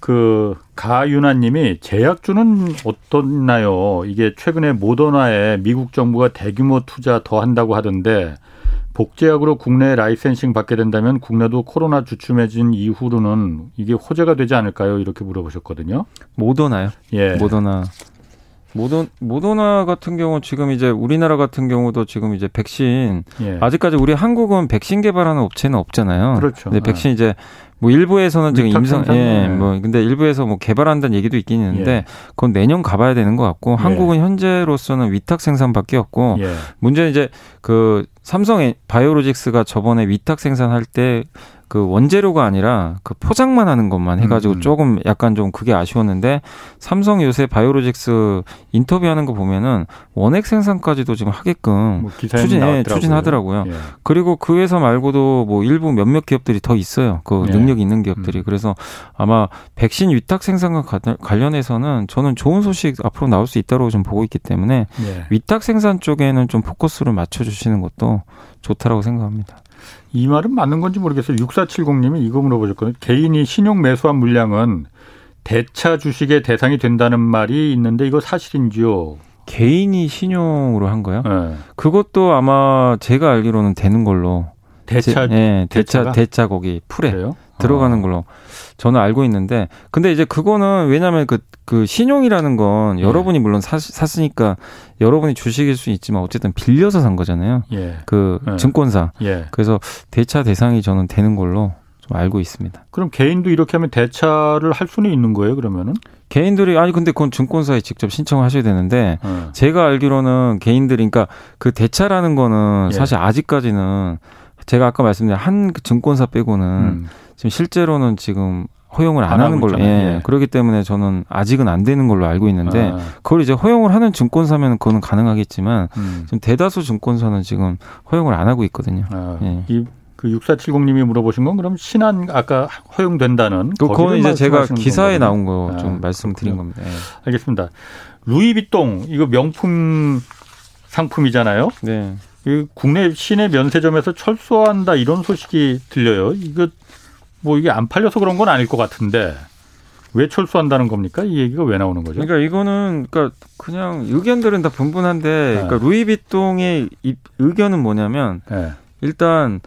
그 가윤아님이 제약주는 어떻나요? 이게 최근에 모더나에 미국 정부가 대규모 투자 더 한다고 하던데 복제약으로 국내 라이센싱 받게 된다면 국내도 코로나 주춤해진 이후로는 이게 호재가 되지 않을까요? 이렇게 물어보셨거든요. 모더나요? 예. 모더나. 모더, 모더나 같은 경우 지금 이제 우리나라 같은 경우도 지금 이제 백신 예. 아직까지 우리 한국은 백신 개발하는 업체는 없잖아요. 그렇죠. 근데 백신 예. 이제 뭐 일부에서는 지금 임상 예, 뭐 근데 일부에서 뭐 개발한다는 얘기도 있긴 있는데 예. 그건 내년 가봐야 되는 것 같고 예. 한국은 현재로서는 위탁 생산밖에 없고 예. 문제는 이제 그 삼성 바이오로직스가 저번에 위탁 생산할 때 그 원재료가 아니라 그 포장만 하는 것만 해가지고 음. 조금 약간 좀 그게 아쉬웠는데 삼성 요새 바이오로직스 인터뷰하는 거 보면은 원액 생산까지도 지금 하게끔 뭐 추진해 추진하더라고요. 예. 그리고 그 회사 말고도 뭐 일부 몇몇 기업들이 더 있어요. 그 예. 능력 있는 기업들이 음. 그래서 아마 백신 위탁 생산과 관련해서는 저는 좋은 소식 앞으로 나올 수 있다고 좀 보고 있기 때문에 예. 위탁 생산 쪽에는 좀 포커스를 맞춰주시는 것도 좋다라고 생각합니다. 이 말은 맞는 건지 모르겠어요. 6470님이 이거 물어보셨거든요. 개인이 신용 매수한 물량은 대차 주식의 대상이 된다는 말이 있는데 이거 사실인지요? 개인이 신용으로 한 거요? 네. 그것도 아마 제가 알기로는 되는 걸로. 대차, 제, 네, 대차, 대차 거기 풀에 그래요? 들어가는 어. 걸로 저는 알고 있는데, 근데 이제 그거는 왜냐하면 그, 그 신용이라는 건 예. 여러분이 물론 사, 샀으니까 여러분이 주식일 수 있지만 어쨌든 빌려서 산 거잖아요. 예. 그 예. 증권사. 예. 그래서 대차 대상이 저는 되는 걸로 좀 알고 있습니다. 그럼 개인도 이렇게 하면 대차를 할 수는 있는 거예요, 그러면은? 개인들이 아니 근데 그건 증권사에 직접 신청을 하셔야 되는데 어. 제가 알기로는 개인들이 그러니까 그 대차라는 거는 예. 사실 아직까지는 제가 아까 말씀드린 한 증권사 빼고는 음. 지금 실제로는 지금 허용을 안, 안 하는 걸로 예. 예. 그렇기 때문에 저는 아직은 안 되는 걸로 알고 있는데 아. 그걸 이제 허용을 하는 증권사면 그거는 가능하겠지만 음. 지금 대다수 증권사는 지금 허용을 안 하고 있거든요. 아. 예. 이 그 6470님이 물어보신 건 그럼 신한 아까 허용된다는 그 그거는 이제 제가 기사에 나온 거좀 아, 말씀드린 겁니다. 예. 알겠습니다. 루이비통 이거 명품 상품이잖아요. 네. 이 국내 시내 면세점에서 철수한다 이런 소식이 들려요. 이거 뭐 이게 안 팔려서 그런 건 아닐 것 같은데. 왜 철수한다는 겁니까? 이 얘기가 왜 나오는 거죠? 그러니까 이거는 그러니까 그냥 의견들은 다 분분한데 네. 그러니까 루이비통의 의견은 뭐냐면 네. 일단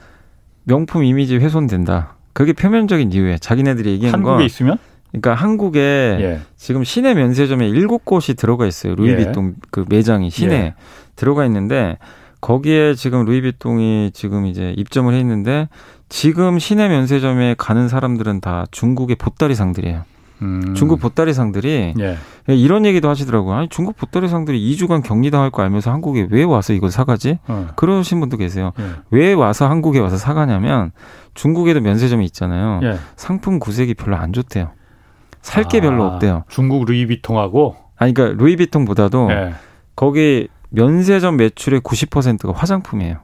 명품 이미지 훼손된다. 그게 표면적인 이유에 자기네들이 얘기한 한국에 건 있으면 그러니까 한국에 예. 지금 시내 면세점에 일곱 곳이 들어가 있어요. 루이비통 예. 그 매장이 시내 예. 들어가 있는데 거기에 지금 루이비통이 지금 이제 입점을 했는데 지금 시내 면세점에 가는 사람들은 다 중국의 보따리 상들이에요. 음. 중국 보따리 상들이 예. 이런 얘기도 하시더라고요. 아니 중국 보따리 상들이 2주간 격리당할 거 알면서 한국에 왜 와서 이걸 사가지? 어. 그러신 분도 계세요. 예. 왜 와서 한국에 와서 사가냐면 중국에도 면세점이 있잖아요. 예. 상품 구색이 별로 안 좋대요. 살게 아, 별로 없대요. 중국 루이비통하고 아니 그러니까 루이비통보다도 예. 거기 면세점 매출의 90%가 화장품이에요.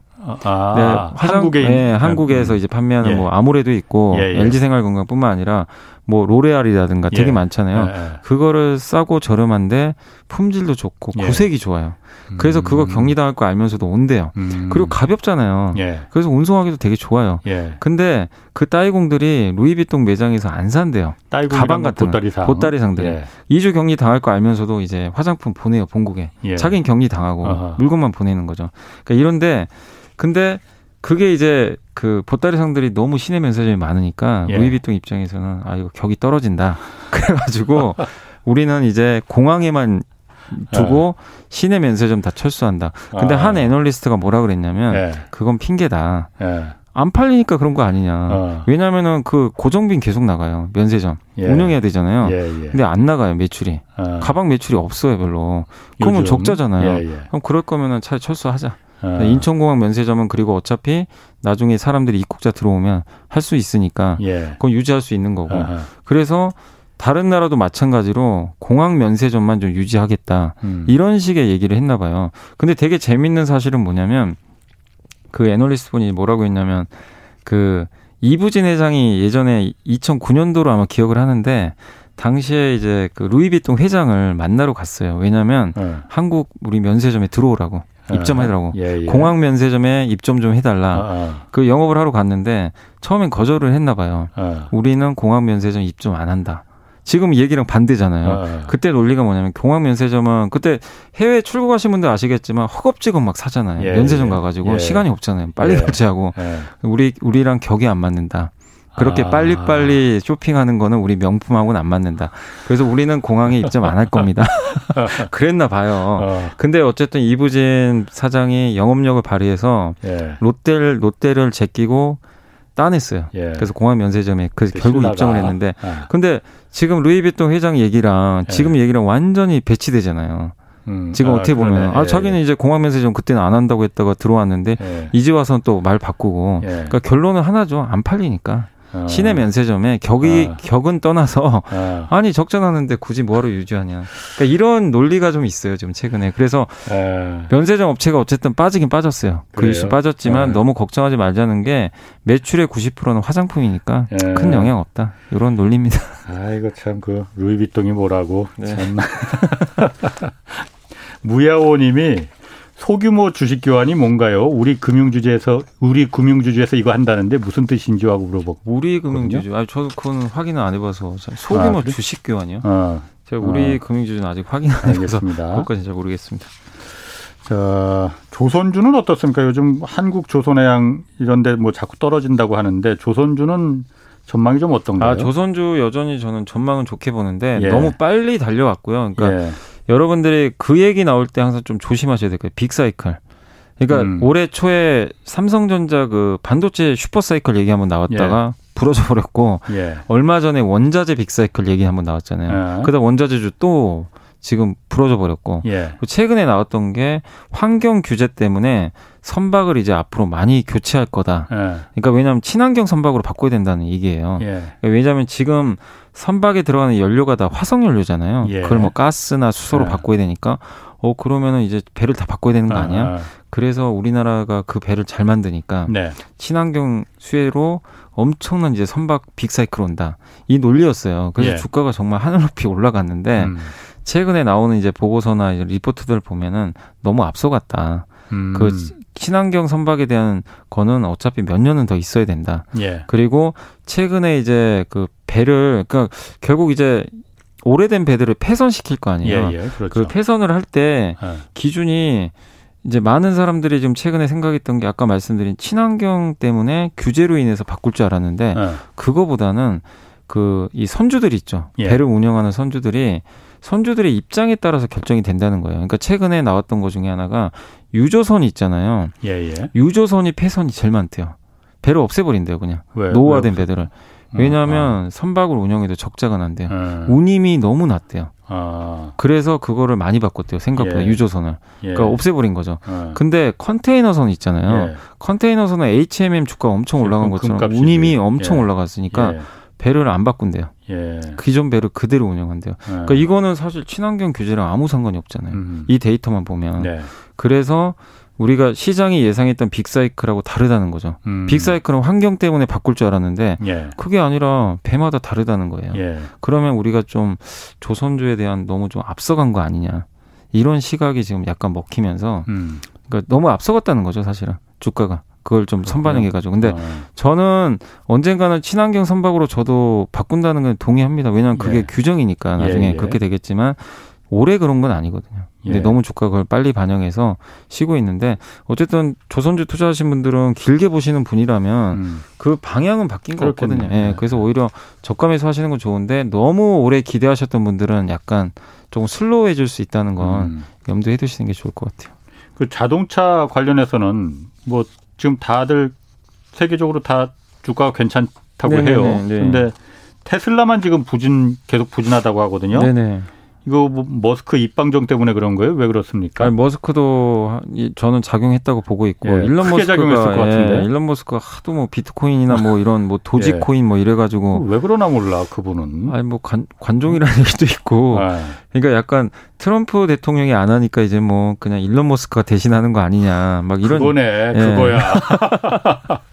아, 네, 화장, 한국에 네, 한국에서 이제 판매하는 예. 뭐 아모레도 있고 예, 예. LG 생활건강뿐만 아니라 뭐 로레알이라든가 되게 예. 많잖아요. 예, 예. 그거를 싸고 저렴한데 품질도 좋고 예. 구색이 좋아요. 그래서 그거 음. 격리당할 거 알면서도 온대요. 음. 그리고 가볍잖아요. 예. 그래서 운송하기도 되게 좋아요. 근데 그 따이공들이 루이비통 매장에서 안 산대요. 가방 같은 보따리상. 보따리상들. 예. 2주 격리 당할 거 알면서도 이제 화장품 보내요 본국에. 자기는 격리 당하고. 물건만 보내는 거죠. 그러니까 이런데 근데 그게 이제 그 보따리 상들이 너무 시내 면세점이 많으니까 예. 루이비통 입장에서는 아 이거 격이 떨어진다. 그래가지고 우리는 이제 공항에만 두고 예. 시내 면세점 다 철수한다. 근데 아. 한 애널리스트가 뭐라 그랬냐면 예. 그건 핑계다. 예. 안 팔리니까 그런 거 아니냐. 어. 왜냐면은 그 고정빈 계속 나가요. 면세점. 예. 운영해야 되잖아요. 예, 예. 근데 안 나가요, 매출이. 어. 가방 매출이 없어요, 별로. 그러면 적자잖아요. 예, 예. 그럼 그럴 거면은 차라리 철수하자. 어. 인천공항 면세점은 그리고 어차피 나중에 사람들이 입국자 들어오면 할 수 있으니까 예. 그건 유지할 수 있는 거고. 어허. 그래서 다른 나라도 마찬가지로 공항 면세점만 좀 유지하겠다. 음. 이런 식의 얘기를 했나 봐요. 근데 되게 재밌는 사실은 뭐냐면 그 애널리스트 분이 뭐라고 했냐면 그 이부진 회장이 예전에 2009년도로 아마 기억을 하는데 당시에 이제 그 루이비통 회장을 만나러 갔어요. 왜냐면 네. 한국 우리 면세점에 들어오라고. 입점하더라고. 예, 예. 공항 면세점에 입점 좀 해달라. 아, 아. 그 영업을 하러 갔는데 처음엔 거절을 했나 봐요. 아. 우리는 공항 면세점 입점 안 한다. 지금 얘기랑 반대잖아요. 아. 그때 논리가 뭐냐면 공항 면세점은 그때 해외 출국하신 분들 아시겠지만 허겁지겁 막 사잖아요. 예, 면세점 예. 가가지고 예. 시간이 없잖아요. 빨리 예. 결제하고 우리 우리랑 격이 안 맞는다. 그렇게 아. 빨리빨리 쇼핑하는 거는 우리 명품하고는 안 맞는다. 그래서 우리는 공항에 입점 안 할 겁니다. 그랬나 봐요. 어. 근데 어쨌든 이부진 사장이 영업력을 발휘해서 예. 롯데를 롯데를 제끼고 따냈어요. 예. 그래서 공항 면세점에 그 결국 신라가. 입점을 했는데 아. 근데 지금 루이비통 회장 얘기랑 예. 지금 얘기랑 완전히 배치되잖아요. 음. 지금 아, 어떻게 보면 아 예, 자기는 예. 이제 공항 면세점 그때는 안 한다고 했다가 들어왔는데 예. 이제 와서는 또 말 바꾸고 예. 그러니까 결론은 하나죠 안 팔리니까 어. 시내 면세점에 격이 어. 격은 떠나서 어. 아니 적자나는데 굳이 뭐하러 유지하냐. 그러니까 이런 논리가 좀 있어요 지금 최근에. 그래서 에. 면세점 업체가 어쨌든 빠지긴 빠졌어요. 그 이슈 빠졌지만 에. 너무 걱정하지 말자는 게 매출의 90%는 화장품이니까 에. 큰 영향 없다. 이런 논리입니다. 아이고 참그 루이비통이 뭐라고 네. 참. 무야호님이 소규모 주식 교환이 뭔가요? 우리 금융주주에서 우리 금융주주에서 이거 한다는데 무슨 뜻인지 하고 물어보고. 우리 금융주주. 아 저도 그건 확인을 안 해봐서 소규모 아, 그래? 주식 교환이요? 어. 제가 우리 어. 금융주주는 아직 확인 안 해봐서 그것까지 잘 모르겠습니다. 자 조선주는 어떻습니까? 요즘 한국 조선해양 이런데 뭐 자꾸 떨어진다고 하는데 조선주는 전망이 좀 어떤가요? 아 조선주 여전히 저는 전망은 좋게 보는데 예. 너무 빨리 달려왔고요. 그러니까. 예. 여러분들이 그 얘기 나올 때 항상 좀 조심하셔야 될 거예요. 빅사이클. 그러니까 음. 올해 초에 삼성전자 그 반도체 슈퍼사이클 얘기 한번 나왔다가 예. 부러져 버렸고 예. 얼마 전에 원자재 빅사이클 얘기 한번 나왔잖아요. 예. 그다음 원자재주 또 지금 부러져 버렸고 예. 최근에 나왔던 게 환경 규제 때문에 선박을 이제 앞으로 많이 교체할 거다. 예. 그러니까 왜냐하면 친환경 선박으로 바꿔야 된다는 얘기예요. 예. 그러니까 왜냐하면 지금 선박에 들어가는 연료가 다 화석 연료잖아요. 예. 그걸 뭐 가스나 수소로 예. 바꿔야 되니까 어 그러면은 이제 배를 다 바꿔야 되는 거 아니야? 아, 아. 그래서 우리나라가 그 배를 잘 만드니까 네. 친환경 수혜로 엄청난 이제 선박 빅사이클 온다. 이 논리였어요. 그래서 예. 주가가 정말 하늘 높이 올라갔는데 음. 최근에 나오는 이제 보고서나 이제 리포트들 보면은 너무 앞서갔다. 음. 그 친환경 선박에 대한 거는 어차피 몇 년은 더 있어야 된다. 예. 그리고 최근에 이제 그 배를 그러니까 결국 이제 오래된 배들을 폐선시킬 거 아니에요. 예, 예, 그렇죠. 그 폐선을 할때 예. 기준이 이제 많은 사람들이 지금 최근에 생각했던 게 아까 말씀드린 친환경 때문에 규제로 인해서 바꿀 줄 알았는데 예. 그거보다는 그 이 선주들 있죠. 예. 배를 운영하는 선주들이 선주들의 입장에 따라서 결정이 된다는 거예요. 그러니까 최근에 나왔던 것 중에 하나가 유조선이 있잖아요. 예, 예. 유조선이 폐선이 제일 많대요. 배를 없애버린대요, 그냥. 왜? 노후화된 왜 배들을. 왜냐하면 아. 선박을 운영해도 적자가 난대요. 음. 운임이 너무 낮대요. 아. 그래서 그거를 많이 바꿨대요. 생각보다 예. 유조선을. 예. 그러니까 없애버린 거죠. 예. 근데 컨테이너선 있잖아요. 예. 컨테이너선은 HMM 주가 엄청 올라간 것처럼 운임이 엄청 예. 올라갔으니까 예. 배를 안 바꾼대요. 기존 배를 그대로 운영한대요. 그러니까 이거는 사실 친환경 규제랑 아무 상관이 없잖아요. 음. 이 데이터만 보면. 네. 그래서 우리가 시장이 예상했던 빅사이클하고 다르다는 거죠. 음. 빅사이클은 환경 때문에 바꿀 줄 알았는데 예. 그게 아니라 배마다 다르다는 거예요. 예. 그러면 우리가 좀 조선주에 대한 너무 좀 앞서간 거 아니냐. 이런 시각이 지금 약간 먹히면서 음. 그러니까 너무 앞서갔다는 거죠, 사실은. 주가가. 그걸 좀 선반영해 가지고. 근데 어. 저는 언젠가는 친환경 선박으로 저도 바꾼다는 건 동의합니다. 왜냐하면 그게 예. 규정이니까 나중에 예, 예. 그렇게 되겠지만 올해 그런 건 아니거든요. 근데 예. 너무 주가가 그걸 빨리 반영해서 쉬고 있는데 어쨌든 조선주 투자하신 분들은 길게 보시는 분이라면 음. 그 방향은 바뀐 거 없거든요. 예. 네. 그래서 오히려 저가에서 하시는 건 좋은데 너무 오래 기대하셨던 분들은 약간 조금 슬로우해질 수 있다는 건 음. 염두에 두시는 게 좋을 것 같아요. 그 자동차 관련해서는 뭐 지금 다들 세계적으로 다 주가가 괜찮다고 네네네, 해요. 네. 근데 테슬라만 지금 부진 계속 부진하다고 하거든요. 네네. 이거 뭐 머스크 입방정 때문에 그런 거예요? 왜 그렇습니까? 아니, 머스크도 저는 작용했다고 보고 있고 예, 일론 머스크가 예, 일론 머스크가 하도 뭐 비트코인이나 뭐 이런 뭐 도지코인 예. 뭐 이래 가지고 왜 그러나 몰라 그분은. 아니 뭐 관, 관종이라는 얘기도 있고. 아. 그러니까 약간 트럼프 대통령이 안 하니까 이제 뭐 그냥 일론 머스크가 대신하는 거 아니냐 막 이런. 그거네 예. 그거야.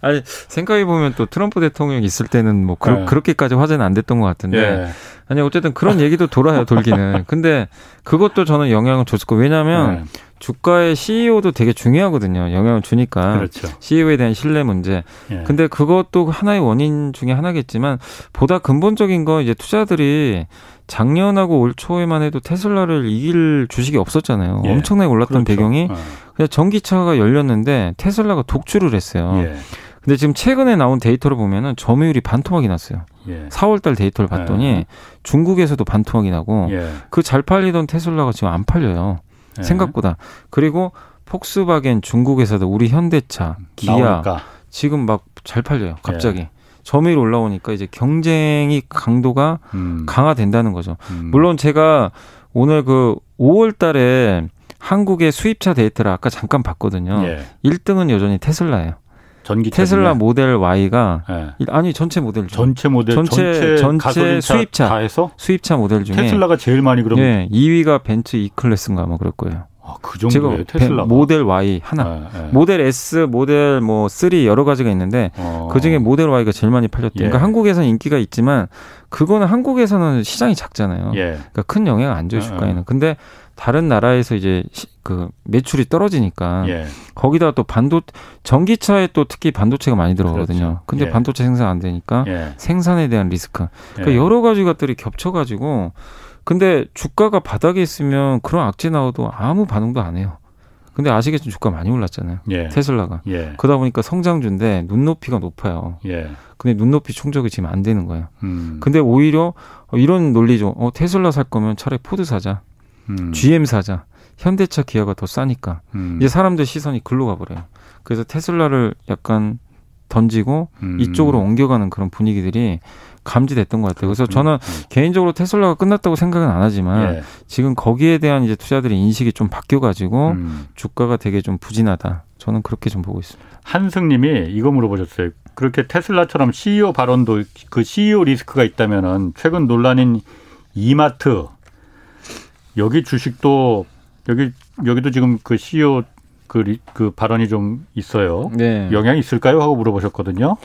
아니 생각해 보면 또 트럼프 대통령 있을 때는 뭐 그, 네. 렇게까지 화제는 안 됐던 것 같은데 예. 아니 어쨌든 그런 얘기도 돌아요 돌기는 근데 그것도 저는 영향을 줬을 거 왜냐하면 네. 주가의 CEO도 되게 중요하거든요 영향을 주니까 그렇죠. CEO에 대한 신뢰 문제 예. 근데 그것도 하나의 원인 중에 하나겠지만 보다 근본적인 건 이제 투자들이 작년하고 올 초에만 해도 테슬라를 이길 주식이 없었잖아요. 예. 엄청나게 올랐던 그렇죠. 배경이 어. 그냥 전기차가 열렸는데 테슬라가 독주를 했어요. 예. 근데 지금 최근에 나온 데이터를 보면은 점유율이 반토막이 났어요. 예. 4월달 데이터를 봤더니 예. 중국에서도 반토막이 나고 예. 그잘 팔리던 테슬라가 지금 안 팔려요. 예. 생각보다. 그리고 폭스바겐 중국에서도 우리 현대차, 기아 나오니까. 지금 막 잘 팔려요. 갑자기. 예. 점유율 올라오니까 이제 경쟁이 강도가 음. 강화된다는 거죠. 음. 물론 제가 오늘 그 5월 달에 한국의 수입차 데이터를 아까 잠깐 봤거든요. 예. 1등은 여전히 테슬라예요. 전기 테슬라 모델 Y가 네. 아니 전체 모델 중 전체 모델 전체 전체 수입차 다해서 수입차 모델 중에 테슬라가 제일 많이 그럼 예, 2위가 벤츠 E 클래스인가 뭐 그럴 거예요. 아, 그 정도예요. 테슬라 모델 Y 하나, 네, 네. 모델 S, 모델 뭐 3 여러 가지가 있는데 어. 그 중에 모델 Y가 제일 많이 팔렸대요. 그러니까 예. 그러니까 한국에서는 인기가 있지만 그거는 한국에서는 시장이 작잖아요. 예. 그러니까 큰 영향 안 줘요 주가에는. 근데 다른 나라에서 이제 그 매출이 떨어지니까 예. 거기다 또 반도 전기차에 또 특히 반도체가 많이 들어가거든요. 그렇죠. 근데 예. 반도체 생산 안 되니까 예. 생산에 대한 리스크. 그러니까 예. 여러 가지 것들이 겹쳐가지고 근데 주가가 바닥에 있으면 그런 악재 나와도 아무 반응도 안 해요. 근데 아시겠지만 주가 많이 올랐잖아요. 예. 테슬라가. 예. 그러다 보니까 성장주인데 눈높이가 높아요. 근데 눈높이 충족이 지금 안 되는 거예요. 음. 근데 오히려 이런 논리죠. 어, 테슬라 살 거면 차라리 포드 사자. 음. GM 사자. 현대차 기아가 더 싸니까. 음. 이제 사람들 시선이 글로 가버려요. 그래서 테슬라를 약간 던지고 음. 이쪽으로 옮겨가는 그런 분위기들이 감지됐던 것 같아요. 그래서 저는 음. 개인적으로 테슬라가 끝났다고 생각은 안 하지만 예. 지금 거기에 대한 이제 투자들의 인식이 좀 바뀌어가지고 음. 주가가 되게 좀 부진하다. 저는 그렇게 좀 보고 있습니다. 한승님이 이거 물어보셨어요. 그렇게 테슬라처럼 CEO 발언도 그 CEO 리스크가 있다면은 최근 논란인 이마트 여기 주식도 여기 여기도 지금 그 CEO 그, 그 발언이 좀 있어요. 네. 영향이 있을까요? 하고 물어보셨거든요.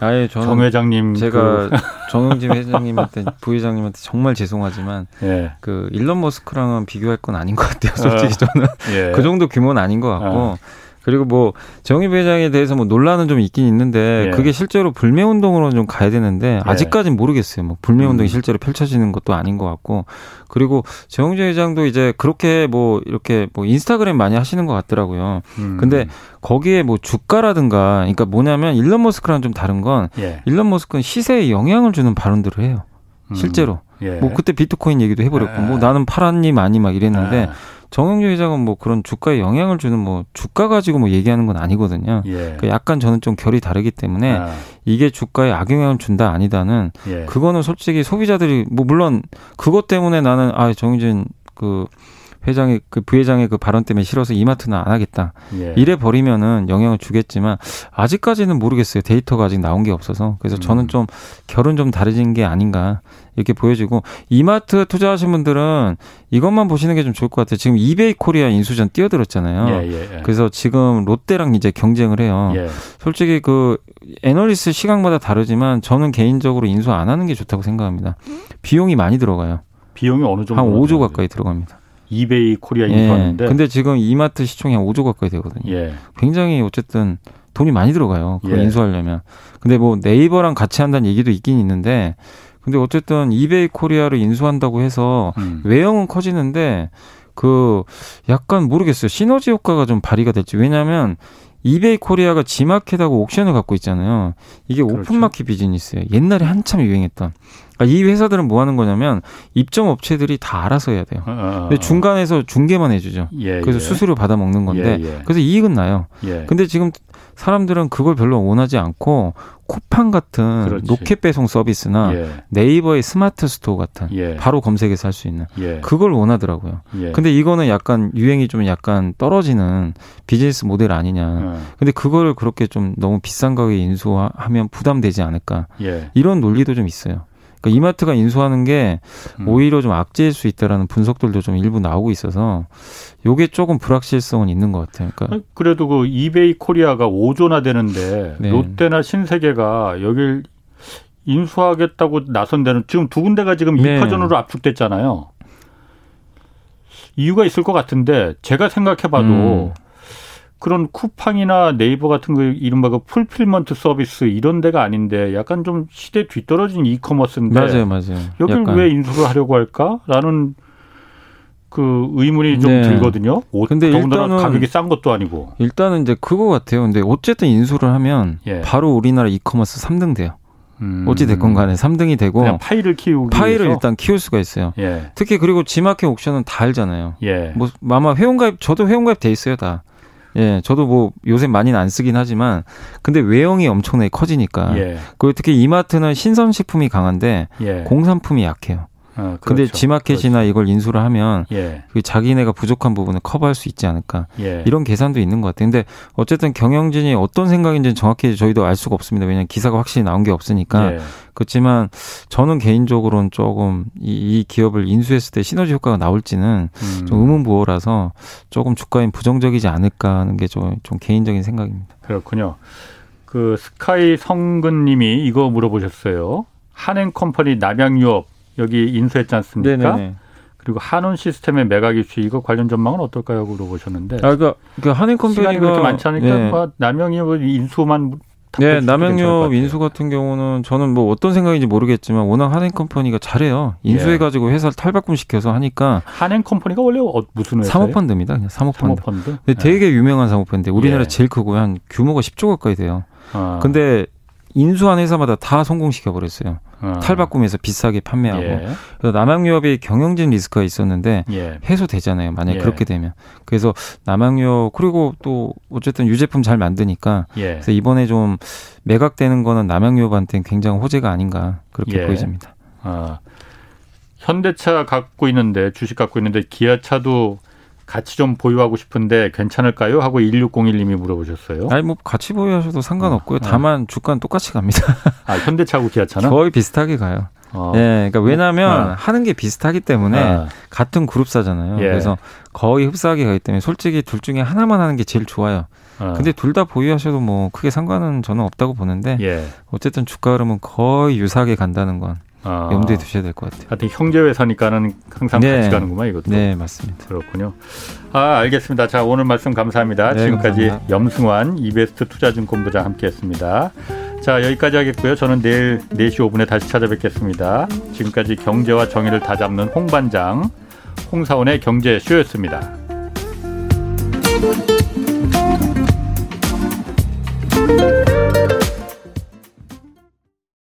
아예 저는 정 회장님 제가 그... 정영진 회장님한테 부회장님한테 정말 죄송하지만 예. 그 일론 머스크랑은 비교할 건 아닌 것 같아요. 솔직히 어. 저는 예. 그 정도 규모는 아닌 것 같고 어. 그리고 뭐 정의부 회장에 대해서 뭐 논란은 좀 있긴 있는데 예. 그게 실제로 불매 운동으로는 좀 가야 되는데 예. 아직까지는 모르겠어요. 뭐 불매 운동이 음. 실제로 펼쳐지는 것도 아닌 것 같고 그리고 정영재 회장도 이제 그렇게 뭐 이렇게 뭐 인스타그램 많이 하시는 것 같더라고요. 음. 근데 거기에 뭐 주가라든가 그러니까 뭐냐면 일론 머스크랑 좀 다른 건 예. 일론 머스크는 시세에 영향을 주는 발언들을 해요. 음. 실제로. 음. 뭐 그때 비트코인 얘기도 해버렸고 뭐 예. 나는 팔았니 많이 막 이랬는데 예. 정영주 회장은 뭐 그런 주가에 영향을 주는 뭐 주가 가지고 뭐 얘기하는 건 아니거든요. 예. 그러니까 약간 저는 좀 결이 다르기 때문에 아. 이게 주가에 악영향을 준다 아니다는 예. 그거는 솔직히 소비자들이 뭐 물론 그것 때문에 나는 아 정영준 그 회장의 그 부회장의 그 발언 때문에 싫어서 이마트는 안 하겠다. 예. 이래 버리면은 영향을 주겠지만 아직까지는 모르겠어요. 데이터가 아직 나온 게 없어서. 그래서 저는 음. 좀 결은 좀 다르진 게 아닌가 이렇게 보여지고 이마트 투자하신 분들은 이것만 보시는 게 좀 좋을 것 같아요. 지금 이베이 코리아 인수전 뛰어들었잖아요. 예, 예, 예. 그래서 지금 롯데랑 이제 경쟁을 해요. 예. 솔직히 그 애널리스트 시각마다 다르지만 저는 개인적으로 인수 안 하는 게 좋다고 생각합니다. 비용이 많이 들어가요. 비용이 어느 정도? 한 5조 가까이 들어갑니다. 이베이 코리아 예. 인수하는데. 근데 지금 이마트 시총이 한 5조 가까이 되거든요. 예. 굉장히 어쨌든 돈이 많이 들어가요. 그걸 예. 인수하려면. 근데 뭐 네이버랑 같이 한다는 얘기도 있긴 있는데 근데 어쨌든 이베이 코리아를 인수한다고 해서 음. 외형은 커지는데 그 약간 모르겠어요. 시너지 효과가 좀 발휘가 될지. 왜냐하면 이베이 코리아가 지마켓하고 옥션을 갖고 있잖아요. 이게 그렇죠. 오픈마켓 비즈니스예요. 옛날에 한참 유행했던. 그러니까 이 회사들은 뭐 하는 거냐면 입점 업체들이 다 알아서 해야 돼요. 어, 어, 어. 근데 중간에서 중개만 해주죠. 예, 그래서 예. 수수료 받아 먹는 건데 예, 예. 그래서 이익은 나요. 예. 근데 지금 사람들은 그걸 별로 원하지 않고 쿠팡 같은 그렇지. 로켓 배송 서비스나 예. 네이버의 스마트 스토어 같은 예. 바로 검색해서 할 수 있는 예. 그걸 원하더라고요. 예. 근데 이거는 약간 유행이 좀 약간 떨어지는 비즈니스 모델 아니냐. 예. 근데 그거를 그렇게 좀 너무 비싼 가격에 인수하면 부담되지 않을까. 예. 이런 논리도 좀 있어요. 그러니까 이마트가 인수하는 게 음. 오히려 좀 악재일 수 있다라는 분석들도 좀 일부 나오고 있어서 요게 조금 불확실성은 있는 것 같아요. 그러니까 그래도 그 이베이 코리아가 5조나 되는데 네. 롯데나 신세계가 여길 인수하겠다고 나선 데는 지금 두 군데가 지금 네. 2파전으로 압축됐잖아요. 이유가 있을 것 같은데 제가 생각해봐도 음. 그런 쿠팡이나 네이버 같은 그 이른바 그 fulfillment 서비스 이런 데가 아닌데 약간 좀 시대 뒤떨어진 이커머스인데 맞아요, 맞아요. 여길 약간. 왜 인수를 하려고 할까라는 그 의문이 좀 네. 들거든요. 옷, 근데 일단은 가격이 싼 것도 아니고. 일단은 이제 그거 같아요. 근데 어쨌든 인수를 하면 예. 바로 우리나라 이커머스 3등 돼요. 음. 어찌 됐건 간에 3등이 되고 파일을 키우기 파일을 위해서? 일단 키울 수가 있어요. 예. 특히 그리고 지마켓 옥션은 다 알잖아요. 예. 뭐 아마 회원가입 저도 회원가입 돼 있어요, 다. 예, 저도 뭐 요새 많이는 안 쓰긴 하지만 근데 외형이 엄청나게 커지니까. 예. 그리고 특히 이마트는 신선식품이 강한데 예. 공산품이 약해요. 어, 그렇죠. 근데 지마켓이나 그렇죠. 이걸 인수를 하면 예. 그 자기네가 부족한 부분을 커버할 수 있지 않을까 예. 이런 계산도 있는 것 같아요. 근데 어쨌든 경영진이 어떤 생각인지는 정확히 저희도 알 수가 없습니다. 왜냐하면 기사가 확실히 나온 게 없으니까. 예. 그렇지만 저는 개인적으로는 조금 이, 이, 기업을 인수했을 때 시너지 효과가 나올지는 음. 좀 의문부호라서 조금 주가엔 부정적이지 않을까 하는 게좀 좀 개인적인 생각입니다. 그렇군요. 그 스카이 성근님이 이거 물어보셨어요. 한앤컴퍼니 남양유업 여기 인수했지 않습니까? 네네네. 그리고 한온 시스템의 매각 이슈 이거 관련 전망은 어떨까요? 물어보셨는데. 아, 그러니까 그 한앤 컴퍼니가 그렇게 많지 않으니까 네. 뭐 남양유업 인수만 네, 남양유업 인수 같은 경우는 저는 뭐 어떤 생각인지 모르겠지만 워낙 한앤 컴퍼니가 잘해요. 인수해가지고 예. 회사를 탈바꿈 시켜서 하니까 한앤 컴퍼니가 원래 어, 무슨 회사예요? 사모펀드입니다. 그냥 사모펀드. 사모펀드? 근데 되게 예. 유명한 사모펀드. 우리나라 예. 제일 크고 한 규모가 10조 가까이 돼요. 아. 근데 인수한 회사마다 다 성공시켜 버렸어요. 어. 탈바꿈해서 비싸게 판매하고. 예. 그래서 남양유업이 경영진 리스크가 있었는데 예. 해소되잖아요. 만약 에 예. 그렇게 되면. 그래서 남양유업 그리고 또 어쨌든 유제품 잘 만드니까. 예. 그래서 이번에 좀 매각되는 거는 남양유업한테는 굉장히 호재가 아닌가 그렇게 예. 보여집니다. 아. 현대차 갖고 있는데 주식 갖고 있는데 기아차도 같이 좀 보유하고 싶은데 괜찮을까요? 하고 1601님이 물어보셨어요. 아니 뭐 같이 보유하셔도 상관없고요. 어, 어. 다만 주가는 똑같이 갑니다. 아 현대차하고 기아차는 거의 비슷하게 가요. 어. 예, 그러니까 왜냐하면 어. 하는 게 비슷하기 때문에 어. 같은 그룹사잖아요. 예. 그래서 거의 흡사하게 가기 때문에 솔직히 둘 중에 하나만 하는 게 제일 좋아요. 어. 근데 둘 다 보유하셔도 뭐 크게 상관은 저는 없다고 보는데 예. 어쨌든 주가 흐름은 거의 유사하게 간다는 건 아. 염두에 두셔야 될 것 같아요. 하여튼 형제 회사니까는 항상 네. 같이 가는구만 이것도. 네 맞습니다. 그렇군요. 아 알겠습니다. 자 오늘 말씀 감사합니다. 네, 지금까지 감사합니다. 염승환 이베스트 투자증권부장 함께했습니다. 자 여기까지 하겠고요. 저는 내일 4시 5분에 다시 찾아뵙겠습니다. 지금까지 경제와 정의를 다 잡는 홍반장 홍사원의 경제 쇼였습니다.